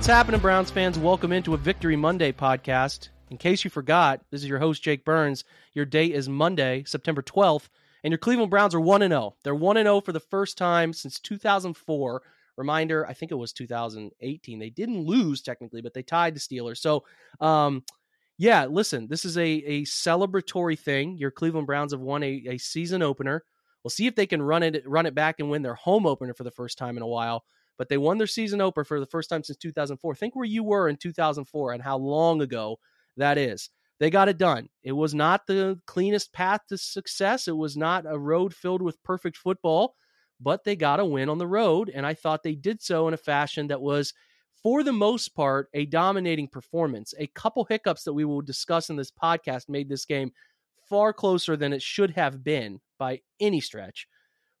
What's happening, Browns fans? Welcome into a Victory Monday podcast. In case you forgot, this is your host, Jake Burns. Your date is Monday, September 12th, and your Cleveland Browns are 1 0. They're 1 0 for the first time since 2004. Reminder, I think it was 2018. They didn't lose technically, but they tied the Steelers. So, um, yeah, listen, this is a, a celebratory thing. Your Cleveland Browns have won a, a season opener. We'll see if they can run it run it back and win their home opener for the first time in a while but they won their season opener for the first time since 2004. Think where you were in 2004 and how long ago that is. They got it done. It was not the cleanest path to success. It was not a road filled with perfect football, but they got a win on the road. And I thought they did so in a fashion that was, for the most part, a dominating performance. A couple hiccups that we will discuss in this podcast made this game far closer than it should have been by any stretch.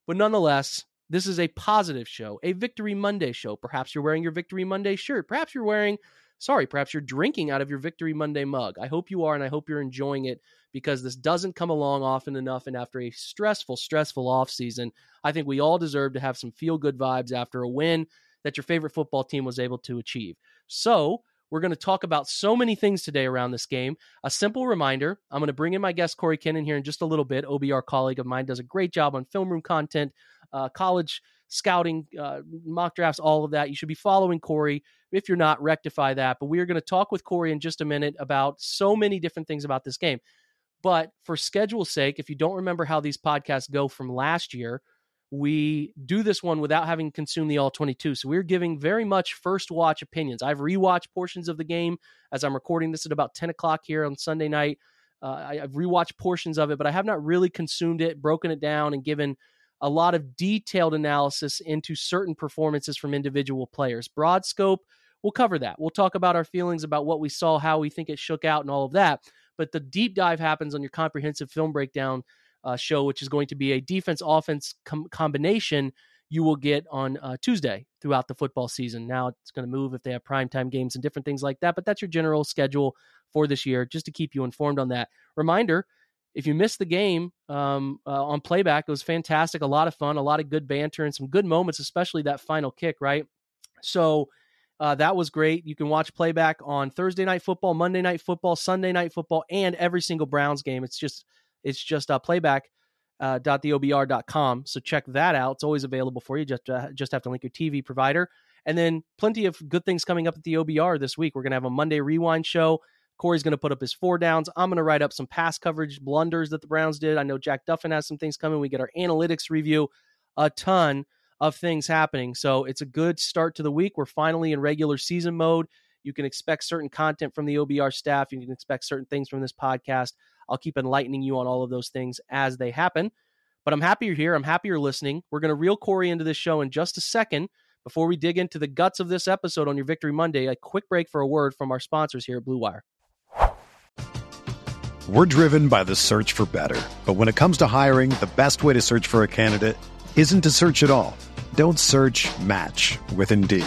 But nonetheless, this is a positive show, a Victory Monday show. Perhaps you're wearing your Victory Monday shirt. Perhaps you're wearing, sorry, perhaps you're drinking out of your Victory Monday mug. I hope you are, and I hope you're enjoying it because this doesn't come along often enough. And after a stressful, stressful off season, I think we all deserve to have some feel good vibes after a win that your favorite football team was able to achieve. So, we're going to talk about so many things today around this game. A simple reminder I'm going to bring in my guest, Corey Kinnan, here in just a little bit. OBR colleague of mine does a great job on film room content uh, college scouting, uh, mock drafts, all of that. You should be following Corey. If you're not, rectify that. But we are going to talk with Corey in just a minute about so many different things about this game. But for schedule's sake, if you don't remember how these podcasts go from last year, we do this one without having consumed the all 22. So we're giving very much first watch opinions. I've rewatched portions of the game as I'm recording this at about 10 o'clock here on Sunday night. Uh, I, have rewatched portions of it, but I have not really consumed it, broken it down, and given a lot of detailed analysis into certain performances from individual players. Broad scope, we'll cover that. We'll talk about our feelings about what we saw, how we think it shook out, and all of that. But the deep dive happens on your comprehensive film breakdown uh, show, which is going to be a defense offense com- combination you will get on uh, Tuesday throughout the football season. Now it's going to move if they have primetime games and different things like that, but that's your general schedule for this year, just to keep you informed on that. Reminder if you missed the game um, uh, on playback, it was fantastic. A lot of fun, a lot of good banter, and some good moments, especially that final kick, right? So uh, that was great. You can watch playback on Thursday night football, Monday night football, Sunday night football, and every single Browns game. It's just it's just uh, playback. Uh, .theobr.com. So check that out. It's always available for you. Just uh, just have to link your TV provider. And then plenty of good things coming up at the OBR this week. We're going to have a Monday rewind show. Corey's going to put up his four downs. I'm going to write up some pass coverage blunders that the Browns did. I know Jack Duffin has some things coming. We get our analytics review, a ton of things happening. So it's a good start to the week. We're finally in regular season mode. You can expect certain content from the OBR staff. You can expect certain things from this podcast. I'll keep enlightening you on all of those things as they happen. But I'm happy you're here. I'm happy you're listening. We're going to reel Corey into this show in just a second. Before we dig into the guts of this episode on your Victory Monday, a quick break for a word from our sponsors here at Blue Wire. We're driven by the search for better. But when it comes to hiring, the best way to search for a candidate isn't to search at all. Don't search match with Indeed.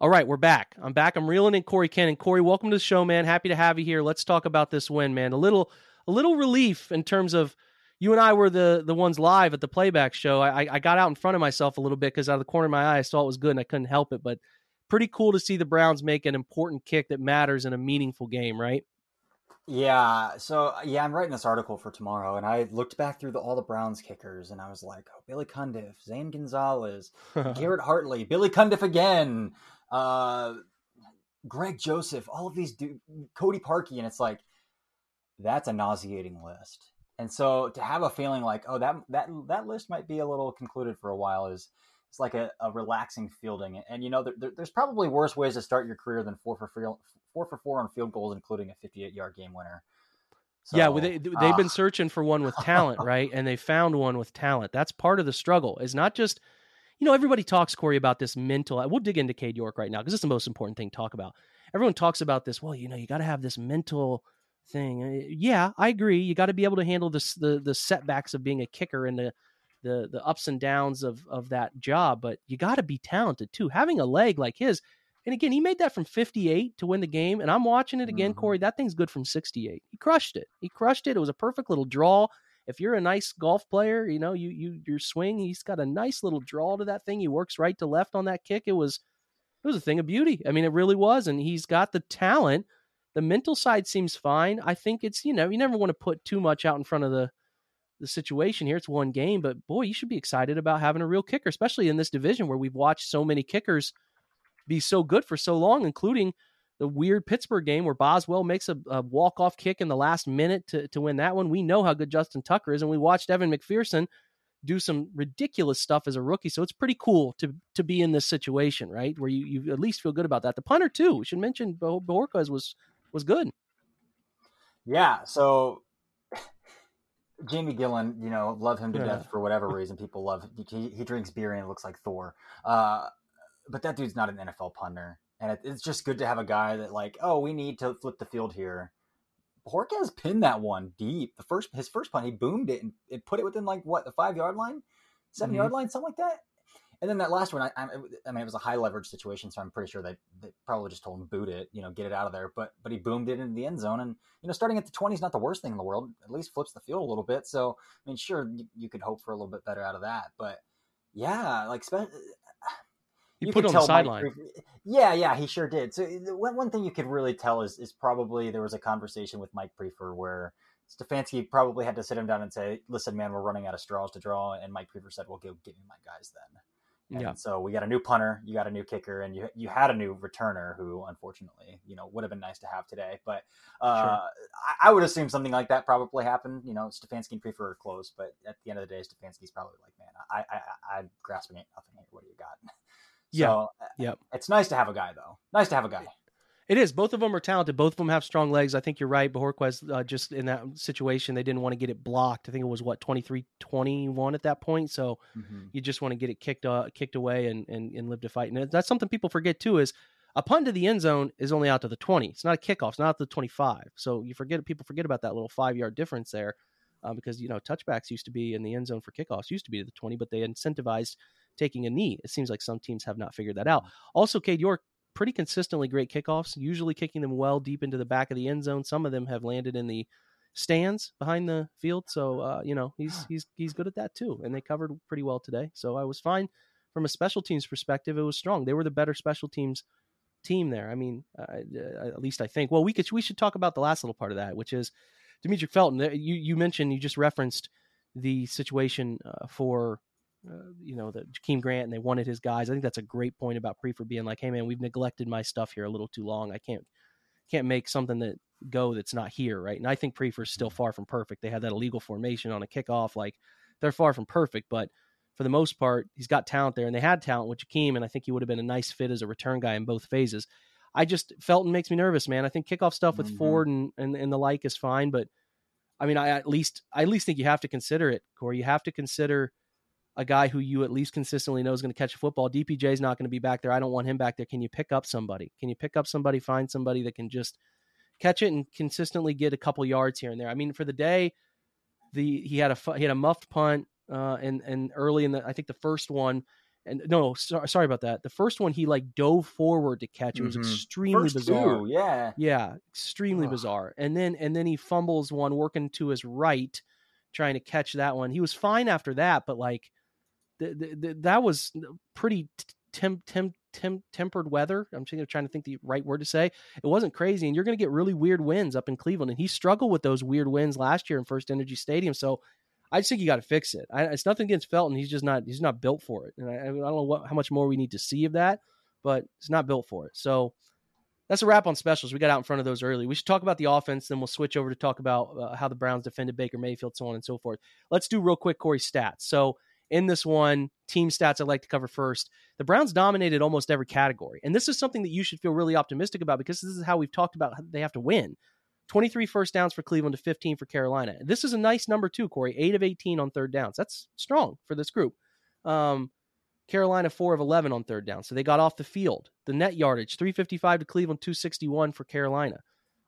All right, we're back. I'm back. I'm reeling in Corey Kinnan. Corey, welcome to the show, man. Happy to have you here. Let's talk about this win, man. A little, a little relief in terms of – you and I were the the ones live at the playback show. I, I got out in front of myself a little bit because out of the corner of my eye, I saw it was good and I couldn't help it. But pretty cool to see the Browns make an important kick that matters in a meaningful game, right? Yeah, so yeah, I'm writing this article for tomorrow, and I looked back through the, all the Browns kickers, and I was like, oh, Billy Cundiff, Zane Gonzalez, Garrett Hartley, Billy Cundiff again, uh, Greg Joseph, all of these, dude, Cody Parkey, and it's like that's a nauseating list. And so to have a feeling like, oh, that that that list might be a little concluded for a while is it's like a, a relaxing fielding. And, and you know, there, there, there's probably worse ways to start your career than four for field, four for four on field goals, including a 58 yard game winner. So, yeah, well, they, they've uh, been searching for one with talent, right? And they found one with talent. That's part of the struggle. Is not just, you know, everybody talks Corey about this mental. We'll dig into Cade York right now because it's the most important thing to talk about. Everyone talks about this. Well, you know, you got to have this mental thing. Uh, yeah, I agree. You got to be able to handle this, the the setbacks of being a kicker and the the the ups and downs of of that job. But you got to be talented too. Having a leg like his, and again, he made that from 58 to win the game. And I'm watching it again, mm-hmm. Corey. That thing's good from 68. He crushed it. He crushed it. It was a perfect little draw. If you're a nice golf player, you know, you you your swing, he's got a nice little draw to that thing. He works right to left on that kick. It was it was a thing of beauty. I mean, it really was. And he's got the talent. The mental side seems fine. I think it's, you know, you never want to put too much out in front of the the situation here. It's one game, but boy, you should be excited about having a real kicker, especially in this division where we've watched so many kickers be so good for so long, including the weird Pittsburgh game where Boswell makes a, a walk-off kick in the last minute to, to win that one. We know how good Justin Tucker is, and we watched Evan McPherson do some ridiculous stuff as a rookie. So it's pretty cool to to be in this situation, right? Where you, you at least feel good about that. The punter too. We should mention Bojorquez was was good. Yeah. So Jamie Gillan, you know, love him to yeah. death for whatever reason. People love he, he drinks beer and looks like Thor. Uh, but that dude's not an NFL punter, and it, it's just good to have a guy that like, oh, we need to flip the field here. Horquez pinned that one deep. The first his first punt, he boomed it and it put it within like what the five yard line, 7 mm-hmm. yard line, something like that. And then that last one, I, I, I, mean, it was a high leverage situation, so I'm pretty sure they, they probably just told him boot it, you know, get it out of there. But but he boomed it into the end zone, and you know, starting at the 20 is not the worst thing in the world. At least flips the field a little bit. So I mean, sure, you, you could hope for a little bit better out of that, but yeah, like he you put on the sideline. Yeah, yeah, he sure did. So one, one thing you could really tell is is probably there was a conversation with Mike Priefer where Stefanski probably had to sit him down and say, "Listen, man, we're running out of straws to draw." And Mike Priefer said, "Well, give, give me my guys then." And yeah. so we got a new punter, you got a new kicker, and you you had a new returner who, unfortunately, you know, would have been nice to have today. But uh, sure. I, I, would assume something like that probably happened. You know, Stefanski and Priefer are close, but at the end of the day, Stefanski's probably like, "Man, I, I I'm grasping at nothing here. What do you got?" Yeah. So, yeah. It's nice to have a guy though. Nice to have a guy. It is. Both of them are talented. Both of them have strong legs. I think you're right. Bojorquez, uh, just in that situation, they didn't want to get it blocked. I think it was what 23 21 at that point. So mm-hmm. you just want to get it kicked uh, kicked away and, and, and live to fight. And that's something people forget too is a punt to the end zone is only out to the 20. It's not a kickoff. It's not the 25. So you forget people forget about that little five yard difference there. Uh, because you know touchbacks used to be in the end zone for kickoffs used to be to the 20 but they incentivized taking a knee. It seems like some teams have not figured that out. Mm. Also, Cade York, pretty consistently great kickoffs, usually kicking them well deep into the back of the end zone. Some of them have landed in the stands behind the field. So uh, you know he's he's he's good at that too, and they covered pretty well today. So I was fine from a special teams perspective. It was strong. They were the better special teams team there. I mean, uh, uh at least I think. Well, we could we should talk about the last little part of that, which is Demetric Felton. You you mentioned you just referenced the situation uh, for uh, you know, the Jakeem Grant and they wanted his guys. I think that's a great point about Priefer being like, hey man, we've neglected my stuff here a little too long. I can't can't make something that go that's not here, right? And I think Priefer's still far from perfect. They had that illegal formation on a kickoff, like they're far from perfect, but for the most part, he's got talent there, and they had talent with Jakeem, and I think he would have been a nice fit as a return guy in both phases. I just Felton makes me nervous, man. I think kickoff stuff with mm-hmm. Ford and, and and the like is fine, but I mean, I at least I at least think you have to consider it, Corey. You have to consider a guy who you at least consistently know is going to catch a football. DPJ is not going to be back there. I don't want him back there. Can you pick up somebody? Can you pick up somebody, find somebody that can just catch it and consistently get a couple yards here and there? I mean, for the day, the he had a he had a muffed punt uh, and and early in the I think the first one and no sorry, sorry about that the first one he like dove forward to catch it was mm-hmm. extremely first bizarre two, yeah yeah extremely Ugh. bizarre and then and then he fumbles one working to his right trying to catch that one he was fine after that but like th- th- that was pretty temp- temp- tem- tempered weather. I'm trying to think the right word to say. It wasn't crazy, and you're going to get really weird winds up in Cleveland. And he struggled with those weird winds last year in First Energy Stadium. So I just think you got to fix it. I, it's nothing against Felton. He's just not he's not built for it. And I, I don't know what, how much more we need to see of that, but it's not built for it. So that's a wrap on specials. We got out in front of those early. We should talk about the offense, then we'll switch over to talk about uh, how the Browns defended Baker Mayfield, so on and so forth. Let's do real quick Corey stats. So in this one, team stats I'd like to cover first. The Browns dominated almost every category. And this is something that you should feel really optimistic about because this is how we've talked about they have to win. 23 first downs for Cleveland to 15 for Carolina. This is a nice number too, Corey. 8 of 18 on third downs. That's strong for this group. Um, Carolina 4 of 11 on third down. So they got off the field. The net yardage 355 to Cleveland, 261 for Carolina.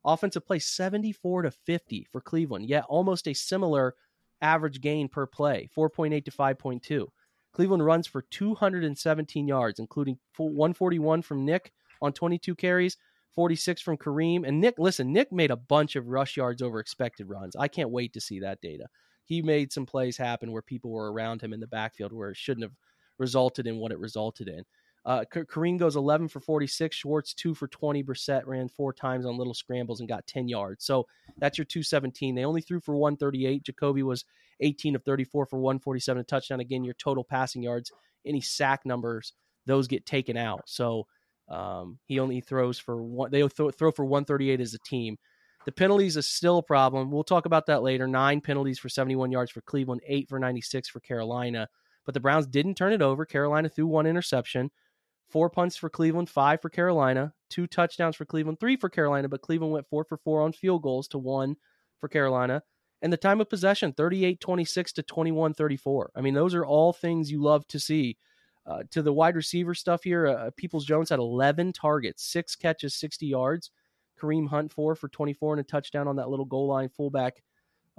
Offensive play 74 to 50 for Cleveland. Yet almost a similar average gain per play, 4.8 to 5.2. Cleveland runs for 217 yards, including 141 from Nick on 22 carries, 46 from Kareem. And Nick, listen, Nick made a bunch of rush yards over expected runs. I can't wait to see that data. He made some plays happen where people were around him in the backfield where it shouldn't have resulted in what it resulted in. Uh, Kareem goes 11 for 46. Schwartz 2 for 20. Brissett ran four times on little scrambles and got 10 yards. So that's your 217. They only threw for 138. Jacoby was 18 of 34 for 147 a touchdown. Again, your total passing yards, any sack numbers, those get taken out. So um, he only throws for one. They throw, throw for 138 as a team. The penalties is still a problem. We'll talk about that later. Nine penalties for 71 yards for Cleveland, eight for 96 for Carolina. But the Browns didn't turn it over. Carolina threw one interception, four punts for Cleveland, five for Carolina, two touchdowns for Cleveland, three for Carolina, but Cleveland went four for four on field goals to one for Carolina. And the time of possession, 38 26 to 21 34. I mean, those are all things you love to see. Uh, to the wide receiver stuff here, uh, Peoples Jones had 11 targets, six catches, 60 yards. Kareem Hunt, four for 24 and a touchdown on that little goal line fullback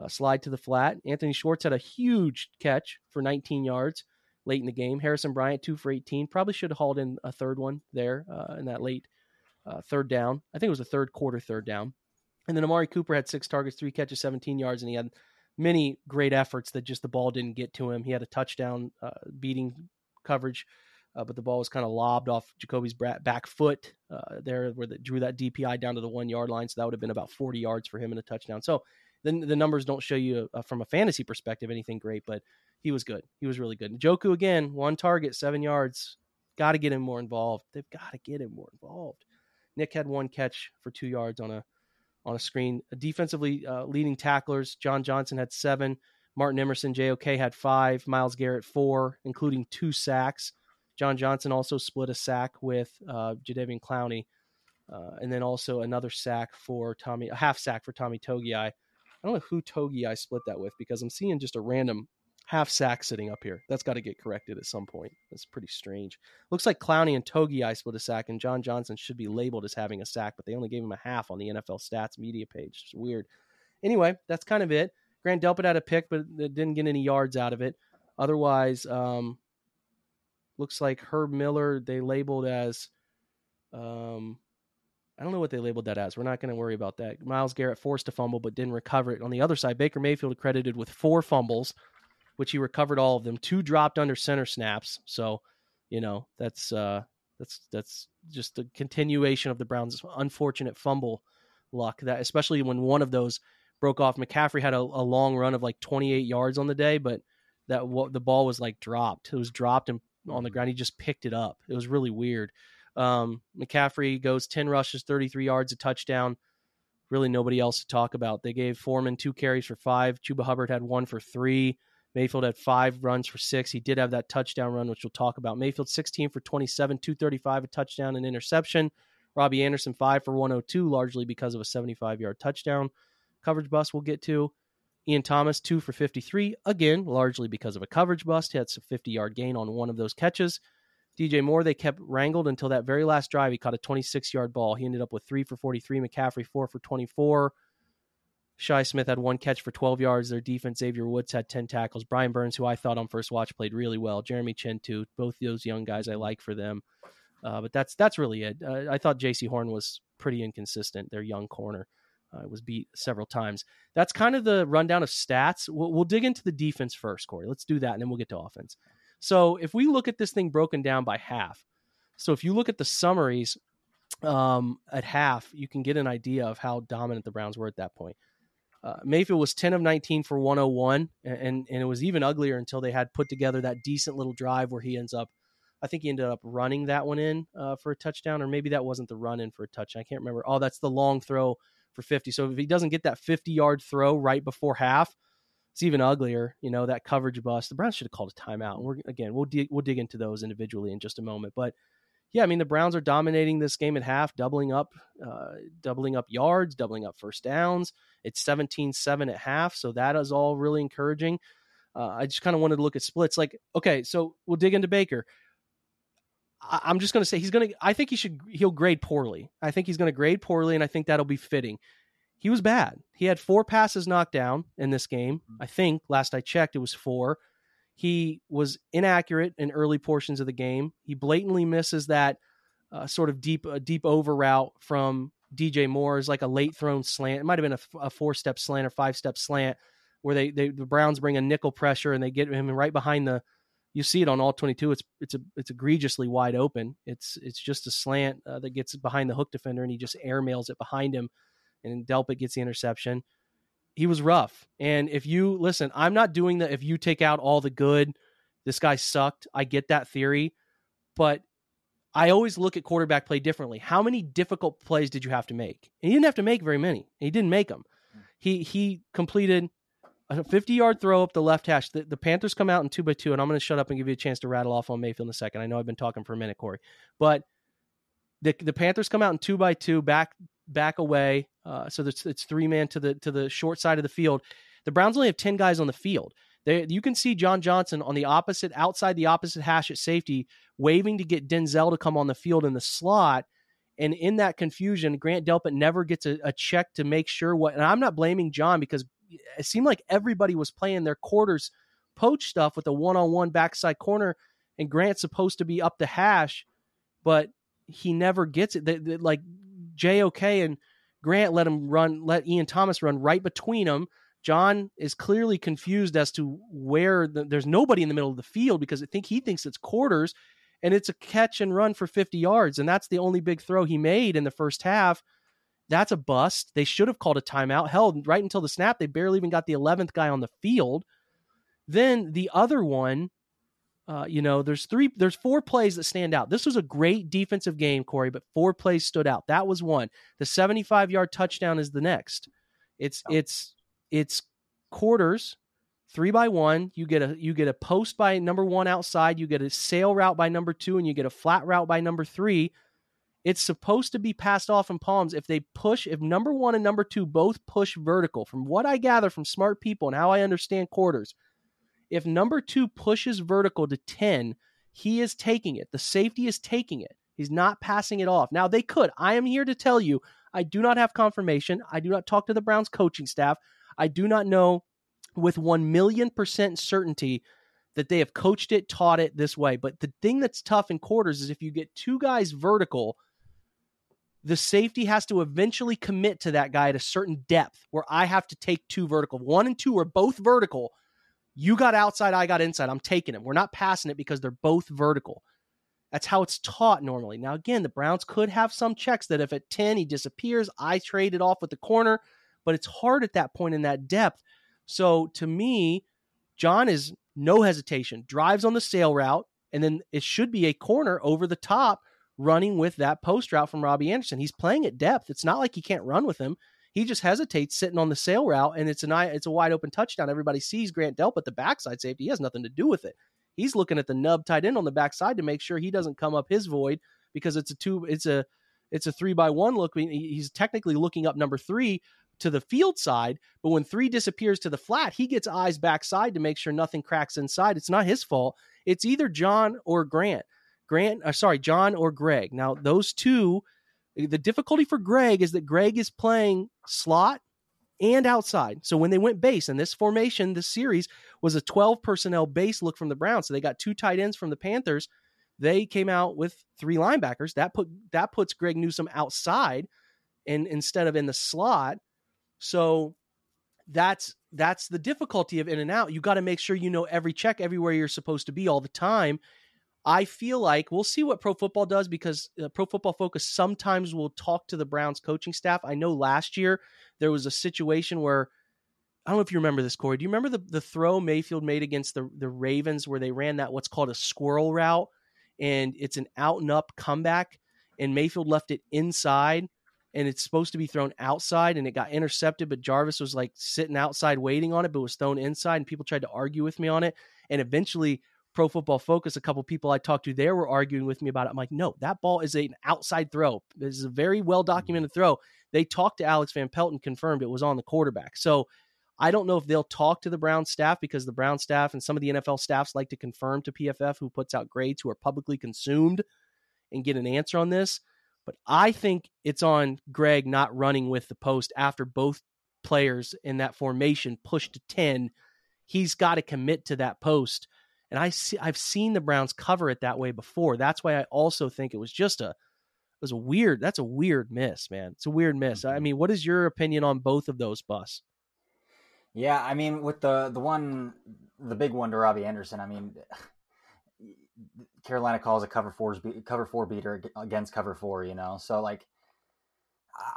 uh, slide to the flat. Anthony Schwartz had a huge catch for 19 yards late in the game. Harrison Bryant, two for 18. Probably should have hauled in a third one there uh, in that late uh, third down. I think it was a third quarter third down. And then Amari Cooper had six targets, three catches, 17 yards, and he had many great efforts that just the ball didn't get to him. He had a touchdown uh, beating coverage, uh, but the ball was kind of lobbed off Jacoby's back foot uh, there, where that drew that DPI down to the one yard line. So that would have been about 40 yards for him in a touchdown. So then the numbers don't show you uh, from a fantasy perspective anything great, but he was good. He was really good. Njoku again, one target, seven yards. Got to get him more involved. They've got to get him more involved. Nick had one catch for two yards on a on a screen. Defensively uh, leading tacklers, John Johnson had seven. Martin Emerson, JOK had five. Myles Garrett four, including two sacks. John Johnson also split a sack with uh, Clowney, uh, and then also another sack for Tommy, a half sack for Tommy Togiai. I don't know who Togiai split that with because I'm seeing just a random half sack sitting up here. That's got to get corrected at some point. That's pretty strange. Looks like Clowney and Togiai split a sack, and John Johnson should be labeled as having a sack, but they only gave him a half on the NFL stats media page. It's weird. Anyway, that's kind of it. Grant Delpit had a pick, but it didn't get any yards out of it. Otherwise, um, looks like Herb Miller they labeled as um, I don't know what they labeled that as. We're not going to worry about that. Myles Garrett forced a fumble but didn't recover it. On the other side, Baker Mayfield credited with four fumbles, which he recovered all of them. Two dropped under center snaps. So, you know, that's uh that's that's just a continuation of the Browns' unfortunate fumble luck. That especially when one of those broke off. McCaffrey had a, a long run of like 28 yards on the day, but that the ball was like dropped. It was dropped and on the ground. He just picked it up. It was really weird. Um, McCaffrey goes 10 rushes, 33 yards, a touchdown. Really nobody else to talk about. They gave Foreman two carries for five. Chuba Hubbard had one for three. Mayfield had five runs for six. He did have that touchdown run, which we'll talk about. Mayfield 16 for 27, 235, a touchdown and interception. Robbie Anderson 5 for 102, largely because of a 75 yard touchdown. Coverage bust we'll get to. Ian Thomas 2 for 53, again, largely because of a coverage bust. He had a 50 yard gain on one of those catches. DJ Moore, they kept wrangled until that very last drive. He caught a 26 yard ball. He ended up with 3 for 43. McCaffrey 4 for 24. Shi Smith had one catch for 12 yards. Their defense, Xavier Woods, had 10 tackles. Brian Burns, who I thought on first watch played really well. Jeremy Chinn, too. Both those young guys I like for them. Uh, but that's that's really it. Uh, I thought Jaycee Horn was pretty inconsistent, their young corner. Uh, was beat several times. That's kind of the rundown of stats. We'll, we'll dig into the defense first, Corey. Let's do that, and then we'll get to offense. So if we look at this thing broken down by half, So if you look at the summaries um, at half, you can get an idea of how dominant the Browns were at that point. Uh, Mayfield was 10 of 19 for 101, and, and it was even uglier until they had put together that decent little drive where he ends up, I think he ended up running that one in uh, for a touchdown, or maybe that wasn't the run in for a touchdown. I can't remember. Oh, that's the long throw for 50. So if he doesn't get that 50 yard throw right before half, it's even uglier. You know that coverage bust. The Browns should have called a timeout. And we're again, we'll dig, we'll dig into those individually in just a moment, but yeah, I mean the Browns are dominating this game at half, doubling up, uh, doubling up yards, doubling up first downs. It's 17-7 at half, so that is all really encouraging. Uh, I just kind of wanted to look at splits. Like, okay, so we'll dig into Baker. I- I'm just going to say he's going to. I think he should. He'll grade poorly. I think he's going to grade poorly, and I think that'll be fitting. He was bad. He had four passes knocked down in this game. I think last I checked, it was four. He was inaccurate in early portions of the game. He blatantly misses that uh, sort of deep uh, deep over route from DJ Moore is like a late thrown slant. It might have been a, a four step slant or five step slant where they, they the Browns bring a nickel pressure and they get him right behind the. You see it on all twenty two. It's it's a it's egregiously wide open. It's it's just a slant uh, that gets behind the hook defender and he just airmails it behind him, and Delpit gets the interception he was rough. And if you listen, I'm not doing that. If you take out all the good, this guy sucked. I get that theory, but I always look at quarterback play differently. How many difficult plays did you have to make? And he didn't have to make very many. He didn't make them. He he completed a 50 yard throw up the left hash. The, the Panthers come out in two by two, and I'm going to shut up and give you a chance to rattle off on Mayfield in a second. I know I've been talking for a minute, Corey, but the the Panthers come out in two by two, back back away. Uh, so it's, it's three man to the to the short side of the field. The Browns only have ten guys on the field. They, you can see John Johnson on the opposite outside the opposite hash at safety, waving to get Denzel to come on the field in the slot. And in that confusion, Grant Delpit never gets a, a check to make sure what. And I'm not blaming John because it seemed like everybody was playing their quarters poach stuff with a one on one backside corner, and Grant's supposed to be up the hash, but he never gets it. They, they, like JOK and Grant let him run, let Ian Thomas run right between them. John is clearly confused as to where the, there's nobody in the middle of the field because I think he thinks it's quarters and it's a catch and run for 50 yards. And that's the only big throw he made in the first half. That's a bust. They should have called a timeout. Hell, right until the snap, they barely even got the 11th guy on the field. Then the other one, uh, you know, there's three, there's four plays that stand out. This was a great defensive game, Corey, but four plays stood out. That was one. The 75 yard touchdown is the next. It's oh. it's it's quarters, three by one. You get a you get a post by number one outside. You get a sail route by number two, and you get a flat route by number three. It's supposed to be passed off in palms if they push. If number one and number two both push vertical, from what I gather from smart people and how I understand quarters if number two pushes vertical to 10, he is taking it. The safety is taking it. He's not passing it off. Now, they could. I am here to tell you, I do not have confirmation. I do not talk to the Browns coaching staff. I do not know with 1 million percent certainty that they have coached it, taught it this way. But the thing that's tough in quarters is if you get two guys vertical, the safety has to eventually commit to that guy at a certain depth where I have to take two vertical. One and two are both vertical. You got outside, I got inside. I'm taking it. We're not passing it because they're both vertical. That's how it's taught normally. Now, again, the Browns could have some checks that if at 10 he disappears, I trade it off with the corner, but it's hard at that point in that depth. So to me, John is no hesitation, drives on the sail route, and then it should be a corner over the top running with that post route from Robbie Anderson. He's playing at depth. It's not like he can't run with him. He just hesitates sitting on the sail route, and it's an it's a wide open touchdown. Everybody sees Grant Delpit the backside safety. He has nothing to do with it. He's looking at the nub tight end on the backside to make sure he doesn't come up his void because it's a two it's a it's a three by one look. He's technically looking up number three to the field side, but when three disappears to the flat, he gets eyes backside to make sure nothing cracks inside. It's not his fault. It's either John or Grant. Grant, uh, sorry, John or Greg. Now those two the difficulty for Greg is that Greg is playing slot and outside. So when they went base, and this formation, this series was a 12 personnel base look from the Browns. So they got two tight ends from the Panthers. They came out with three linebackers. That put that puts Greg Newsome outside and instead of in the slot. So that's that's the difficulty of in and out. You got to make sure you know every check everywhere you're supposed to be all the time. I feel like we'll see what Pro Football does because uh, Pro Football Focus sometimes will talk to the Browns coaching staff. I know last year there was a situation where I don't know if you remember this, Corey. Do you remember the, the throw Mayfield made against the, the Ravens where they ran that what's called a squirrel route and it's an out and up comeback and Mayfield left it inside and it's supposed to be thrown outside and it got intercepted, but Jarvis was like sitting outside waiting on it, but was thrown inside and people tried to argue with me on it. And eventually Pro Football Focus, a couple people I talked to there were arguing with me about it. I'm like, no, that ball is an outside throw. This is a very mm-hmm. well documented throw. They talked to Alex Van Pelt and confirmed it was on the quarterback. So I don't know if they'll talk to the Brown staff because the Brown staff and some of the NFL staffs like to confirm to PFF, who puts out grades who are publicly consumed, and get an answer on this. But I think it's on Greg not running with the post after both players in that formation pushed to 10. He's got to commit to that post. And I see I've seen the Browns cover it that way before. That's why I also think it was just a it was a weird that's a weird miss, man. It's a weird miss. I mm-hmm. mean, what is your opinion on both of those busts? Yeah, I mean, with the the one, the big one to Robbie Anderson. I mean, Carolina calls a cover four cover four beater against cover four. You know, so like,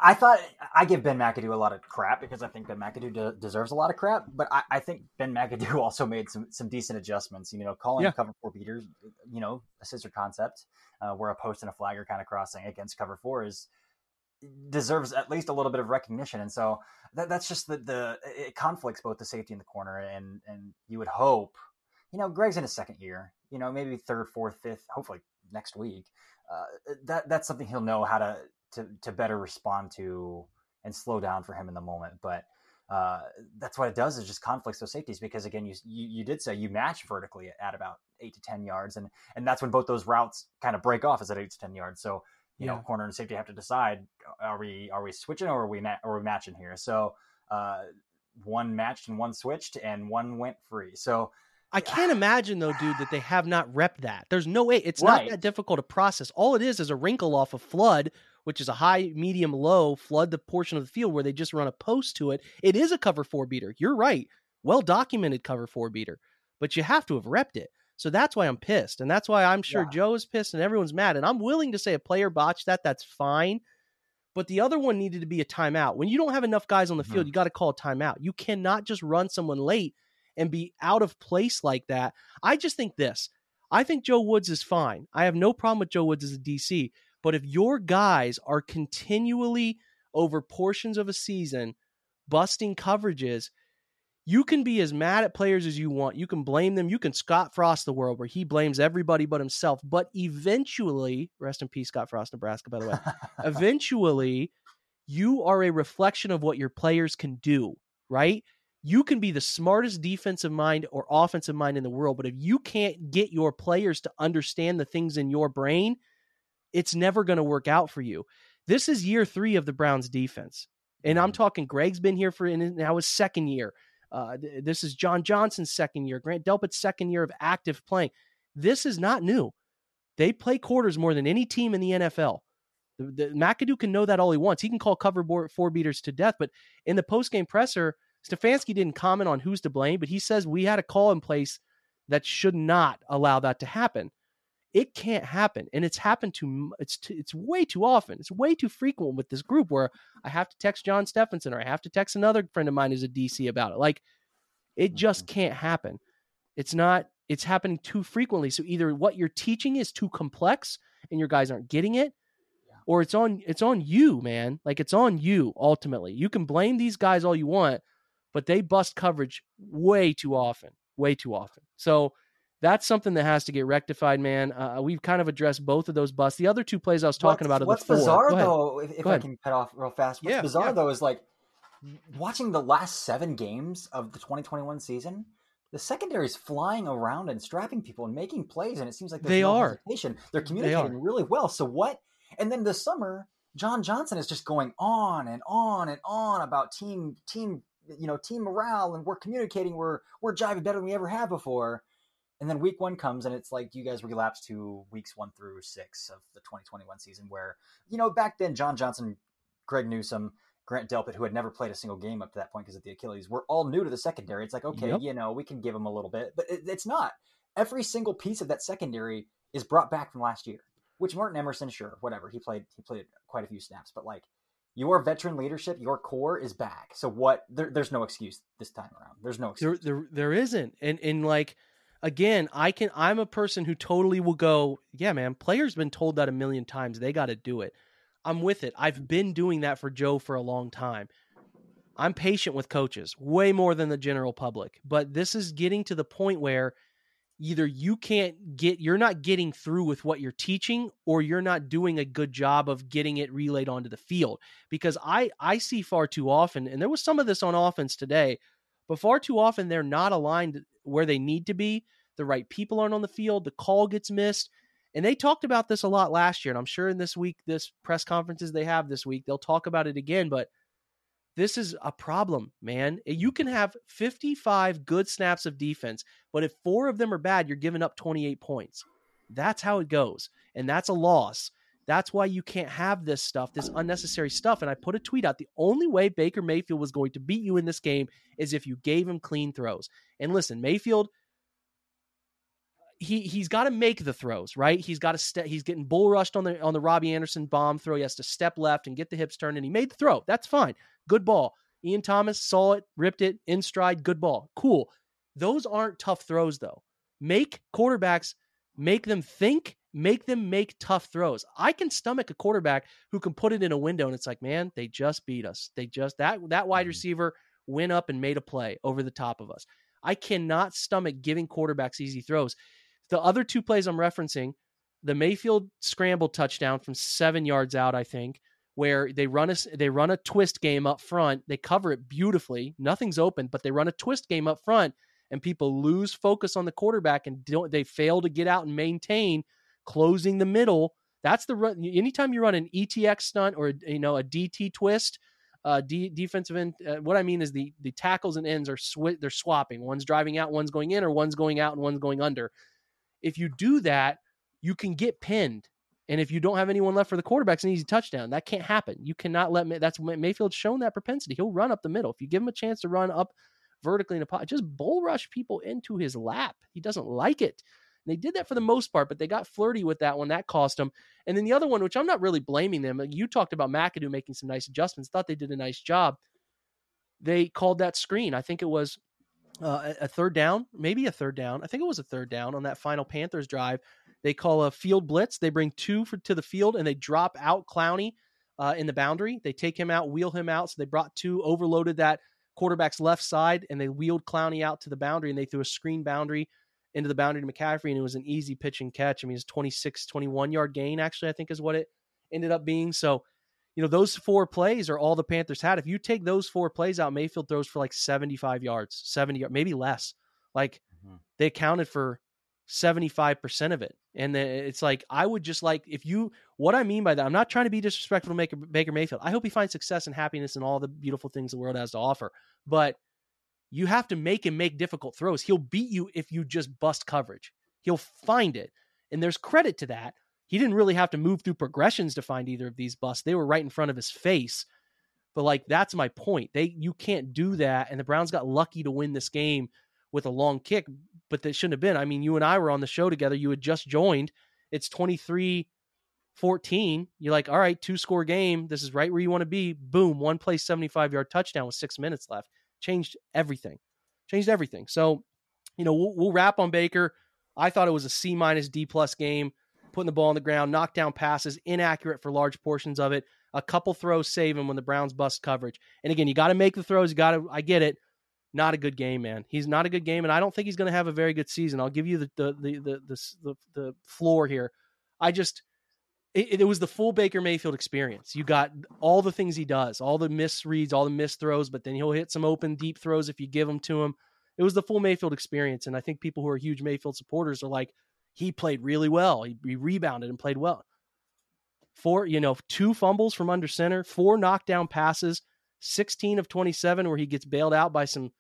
I thought I give Ben McAdoo a lot of crap because I think Ben McAdoo de- deserves a lot of crap, but I, I, think Ben McAdoo also made some some decent adjustments. You know, calling yeah. cover four beaters, you know, a scissor concept uh, where a post and a flag are kind of crossing against cover four is deserves at least a little bit of recognition. And so that, that's just the, the it conflicts both the safety and the corner. And, and you would hope, you know, Greg's in his second year, you know, maybe third, fourth, fifth, hopefully next week. Uh, that that's something he'll know how to, to, to better respond to and slow down for him in the moment. But uh, that's what it does is just conflicts those safeties because again, you, you, you did say you match vertically at about eight to 10 yards. And, and that's when both those routes kind of break off is at eight to 10 yards. So you yeah. know corner and safety have to decide are we are we switching or are we ma- or are we matching here so uh, one matched and one switched and one went free so I can't imagine though, dude, that they have not rep that. There's no way. It's right. not that difficult to process. All it is is a wrinkle off of flood, which is a high, medium, low flood the portion of the field where they just run a post to it. It is a cover four beater. You're right. Well documented cover four beater, but you have to have repped it. So that's why I'm pissed. And that's why I'm sure yeah. Joe is pissed and everyone's mad. And I'm willing to say a player botched that. That's fine. But the other one needed to be a timeout. When you don't have enough guys on the field, mm-hmm. you got to call a timeout. You cannot just run someone late and be out of place like that. I just think this. I think Joe Woods is fine. I have no problem with Joe Woods as a DC. But if your guys are continually over portions of a season busting coverages, you can be as mad at players as you want. You can blame them. You can Scott Frost the world where he blames everybody but himself. But eventually, rest in peace, Scott Frost, Nebraska, by the way. eventually, you are a reflection of what your players can do, right? You can be the smartest defensive mind or offensive mind in the world, but if you can't get your players to understand the things in your brain, it's never going to work out for you. This is year three of the Browns defense. And I'm mm-hmm. talking Greg's been here for now his second year. Uh, th- this is John Johnson's second year, Grant Delpit's second year of active playing. This is not new. They play quarters more than any team in the NFL. The, the, McAdoo can know that all he wants. He can call cover board, four beaters to death. But in the postgame presser, Stefanski didn't comment on who's to blame, but he says we had a call in place that should not allow that to happen. It can't happen, and it's happened to it's too, it's way too often. It's way too frequent with this group where I have to text John Stephenson or I have to text another friend of mine who's a DC about it. Like it just mm-hmm. can't happen. It's not. It's happening too frequently. So either what you're teaching is too complex and your guys aren't getting it, or it's on it's on you, man. Like it's on you ultimately. You can blame these guys all you want, but they bust coverage way too often, way too often. So that's something that has to get rectified, man. Uh, we've kind of addressed both of those busts. The other two plays I was talking what's, about. what's bizarre though, if, if I can cut off real fast, what's yeah, bizarre yeah. though is like watching the last seven games of the 2021 season. The secondary is flying around and strapping people and making plays, and it seems like they no are. Hesitation. They're communicating they really well. So what? And then this summer, John Johnson is just going on and on and on about team team you know team morale, and we're communicating. We're we're jiving better than we ever have before and then week one comes and it's like you guys relapse to weeks one through six of the 2021 season where you know back then john johnson greg newsome grant delpit who had never played a single game up to that point because of the achilles were all new to the secondary it's like okay yep. you know we can give them a little bit but it, it's not every single piece of that secondary is brought back from last year. Which Martin Emerson, sure, whatever, he played he played quite a few snaps, but like your veteran leadership, your core is back. So what? There, there's no excuse this time around. There's no excuse. There, there, there isn't. And and like again, I can. I'm a person who totally will go. Yeah, man. Players been told that a million times. They got to do it. I'm with it. I've been doing that for Joe for a long time. I'm patient with coaches, way more than the general public. But this is getting to the point where either you can't get you're not getting through with what you're teaching or you're not doing a good job of getting it relayed onto the field because i i see far too often and there was some of this on offense today but far too often they're not aligned where they need to be the right people aren't on the field the call gets missed and they talked about this a lot last year and i'm sure in this week this press conferences they have this week they'll talk about it again but this is a problem, man. Eh, you can have 55 good snaps of defense, but if four of them are bad, you're giving up 28 points. That's how it goes. And that's a loss. That's why you can't have this stuff, this unnecessary stuff. And I put a tweet out the only way Baker Mayfield was going to beat you in this game is if you gave him clean throws. And listen, Mayfield, he he's got to make the throws, right? He's got to step. He's getting bull rushed on the on the Robbie Anderson bomb throw. He has to step left and get the hips turned, and he made the throw. That's fine. Good ball. Ian Thomas saw it, ripped it in stride. Good ball. Cool. Those aren't tough throws, though. Make quarterbacks make them think, make them make tough throws. I can stomach a quarterback who can put it in a window, and it's like, man, they just beat us. They just that that wide mm-hmm. receiver went up and made a play over the top of us. I cannot stomach giving quarterbacks easy throws. The other two plays I'm referencing, the Mayfield scramble touchdown from seven yards out, I think, where they run a they run a twist game up front. They cover it beautifully. Nothing's open, but they run a twist game up front, and people lose focus on the quarterback and don't they fail to get out and maintain closing the middle. That's the run. Anytime you run an ETX stunt or you know a DT twist, uh, D, defensive end. Uh, what I mean is the the tackles and ends are sw- they're swapping. One's driving out, one's going in, or one's going out and one's going under. If you do that, you can get pinned and if you don't have anyone left for the quarterback, it's an easy touchdown. That can't happen. You cannot let May, that's Mayfield's shown that propensity. He'll run up the middle. If you give him a chance to run up vertically in a pot, just bull rush people into his lap. He doesn't like it. And they did that for the most part, but they got flirty with that one. That cost them. And then the other one, which I'm not really blaming them, you talked about McAdoo making some nice adjustments. Thought they did a nice job. They called that screen. I think it was uh, a third down, maybe a third down. I think it was a third down on that final Panthers drive they call a field blitz. They bring two for, to the field and they drop out Clowney uh, in the boundary. They take him out, wheel him out. So they brought two, overloaded that quarterback's left side, and they wheeled Clowney out to the boundary and they threw a screen boundary into the boundary to McCaffrey. And it was an easy pitch and catch. I mean, it's 26, 21 yard gain, actually, I think is what it ended up being. So, you know, those four plays are all the Panthers had. If you take those four plays out, Mayfield throws for like 75 yards, 70 yards, maybe less. Like mm-hmm. they accounted for 75% of it. And it's like, I would just like, if you, what I mean by that, I'm not trying to be disrespectful to Baker, Baker Mayfield. I hope he finds success and happiness and all the beautiful things the world has to offer. But you have to make him make difficult throws. He'll beat you if you just bust coverage. He'll find it. And there's credit to that. He didn't really have to move through progressions to find either of these busts. They were right in front of his face. But like that's my point. They you can't do that. And the Browns got lucky to win this game with a long kick but they shouldn't have been. I mean, you and I were on the show together. You had just joined. It's 23 14. You're like, all right, two score game. This is right where you want to be. Boom, one play, 75 yard touchdown with six minutes left. Changed everything. Changed everything. So, you know, we'll, we'll wrap on Baker. I thought it was a C minus D plus game, putting the ball on the ground, knockdown passes, inaccurate for large portions of it. A couple throws save him when the Browns bust coverage. And again, you got to make the throws. You got to, I get it not a good game, man. He's not a good game, and I don't think he's going to have a very good season. I'll give you the the the the the, the floor here. I just it, it, was the full Baker Mayfield experience. You got all the things he does, all the misreads, all the missed throws, but then he'll hit some open deep throws if you give them to him. It was the full Mayfield experience, and I think people who are huge Mayfield supporters are like, he played really well. He, he rebounded and played well. Four, you know, two fumbles from under center, four knockdown passes, 16 of 27 where he gets bailed out by some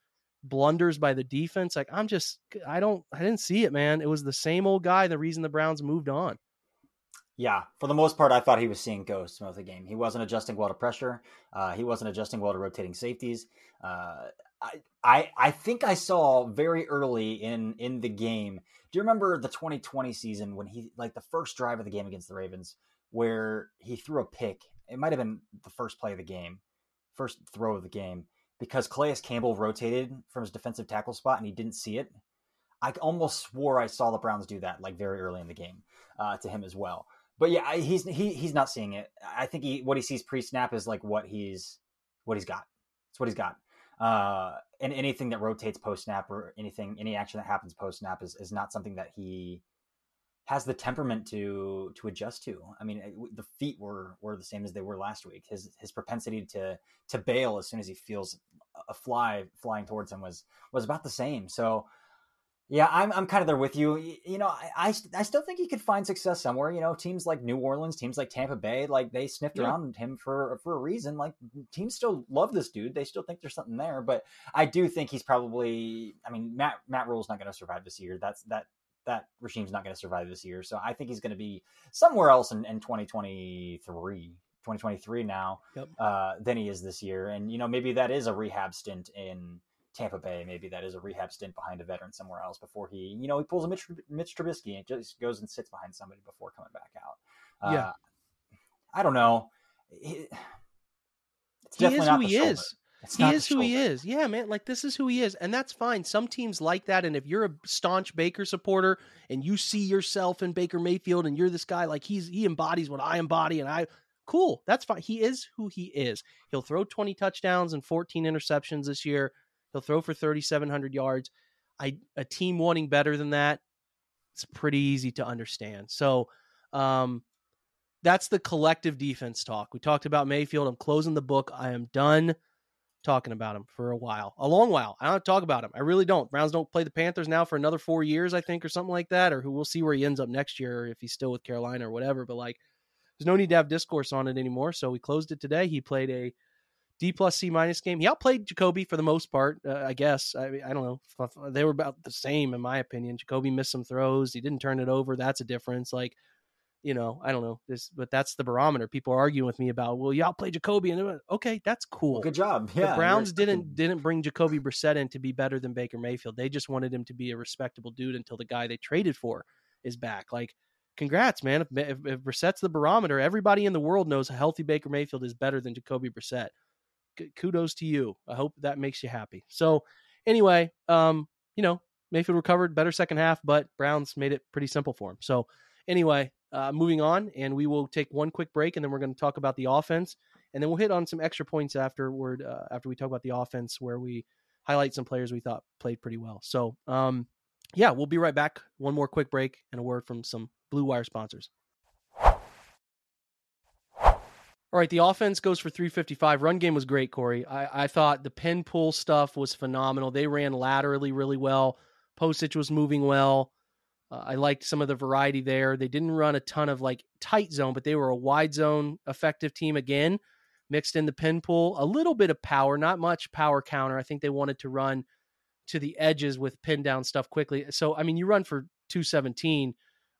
blunders by the defense. Like I'm just I don't I didn't see it, man. It was the same old guy. The reason the Browns moved on. Yeah, for the most part, I thought he was seeing ghosts most of the game. He wasn't adjusting well to pressure. Uh, he wasn't adjusting well to rotating safeties. Uh, I, I I think I saw very early in in the game. Do you remember the 2020 season when he like the first drive of the game against the Ravens where he threw a pick? It might have been the first play of the game, first throw of the game because Calais Campbell rotated from his defensive tackle spot and he didn't see it. I almost swore I saw the Browns do that like very early in the game uh, to him as well. But yeah, he's he he's not seeing it. I think he what he sees pre snap is like what he's what he's got. It's what he's got. Uh, and anything that rotates post snap or anything any action that happens post snap is, is not something that he has the temperament to to adjust to. I mean, the feet were were the same as they were last week. His his propensity to to bail as soon as he feels a fly flying towards him was was about the same. So yeah, I'm I'm kind of there with you. You know, I, I, I still think he could find success somewhere. You know, teams like New Orleans, teams like Tampa Bay, like they sniffed yeah. around him for for a reason. Like teams still love this dude. They still think there's something there. But I do think he's probably. I mean, Matt Matt Rhule's not going to survive this year. That's that that regime's not going to survive this year. So I think he's going to be somewhere else in, in 2023. 2023 now yep. uh, than he is this year, and you know maybe that is a rehab stint in Tampa Bay. Maybe that is a rehab stint behind a veteran somewhere else before he, you know, he pulls a Mitch, Mitch Trubisky and just goes and sits behind somebody before coming back out. Uh, yeah. I don't know. He, he is who he is. he is who he is. Yeah, man. Like this is who he is, and that's fine. Some teams like that, and if you're a staunch Baker supporter and you see yourself in Baker Mayfield, and you're this guy, like he's he embodies what I embody, and I cool. That's fine. He is who he is. He'll throw 20 touchdowns and 14 interceptions this year. He'll throw for 3,700 yards. I a team wanting better than that, it's pretty easy to understand. So, um, that's the collective defense talk. We talked about Mayfield. I'm closing the book. I am done talking about him for a while, a long while. I don't talk about him. I really don't. Browns don't play the Panthers now for another four years, I think, or something like that. Or who we'll see where he ends up next year, if he's still with Carolina or whatever. But like, there's no need to have discourse on it anymore. So we closed it today. He played a D plus C minus game. He outplayed Jacoby for the most part, uh, I guess. I, I don't know. They were about the same in my opinion. Jacoby missed some throws. He didn't turn it over. That's a difference. Like, you know, I don't know this, but that's the barometer. People are arguing with me about, well, you outplayed Jacoby, and like, okay, that's cool. Well, good job. Yeah, the Browns didn't didn't bring Jacoby Brissett in to be better than Baker Mayfield. They just wanted him to be a respectable dude until the guy they traded for is back. Like, congrats, man. If, if, if Brissett's the barometer, everybody in the world knows a healthy Baker Mayfield is better than Jacoby Brissett kudos to you. I hope that makes you happy. So anyway, um, you know, Mayfield recovered better second half, but Browns made it pretty simple for him. So anyway, uh, moving on, and we will take one quick break, and then we're going to talk about the offense, and then we'll hit on some extra points afterward uh, after we talk about the offense, where we highlight some players we thought played pretty well. So, um, yeah, we'll be right back. One more quick break and a word from some Blue Wire sponsors. All right, the offense goes for 355. Run game was great, Corey. I, I thought the pin pull stuff was phenomenal. They ran laterally really well. Pocic was moving well. Uh, I liked some of the variety there. They didn't run a ton of like tight zone, but they were a wide zone effective team again. Mixed in the pin pull, a little bit of power, not much power counter. I think they wanted to run to the edges with pin down stuff quickly. So I mean, you run for 217.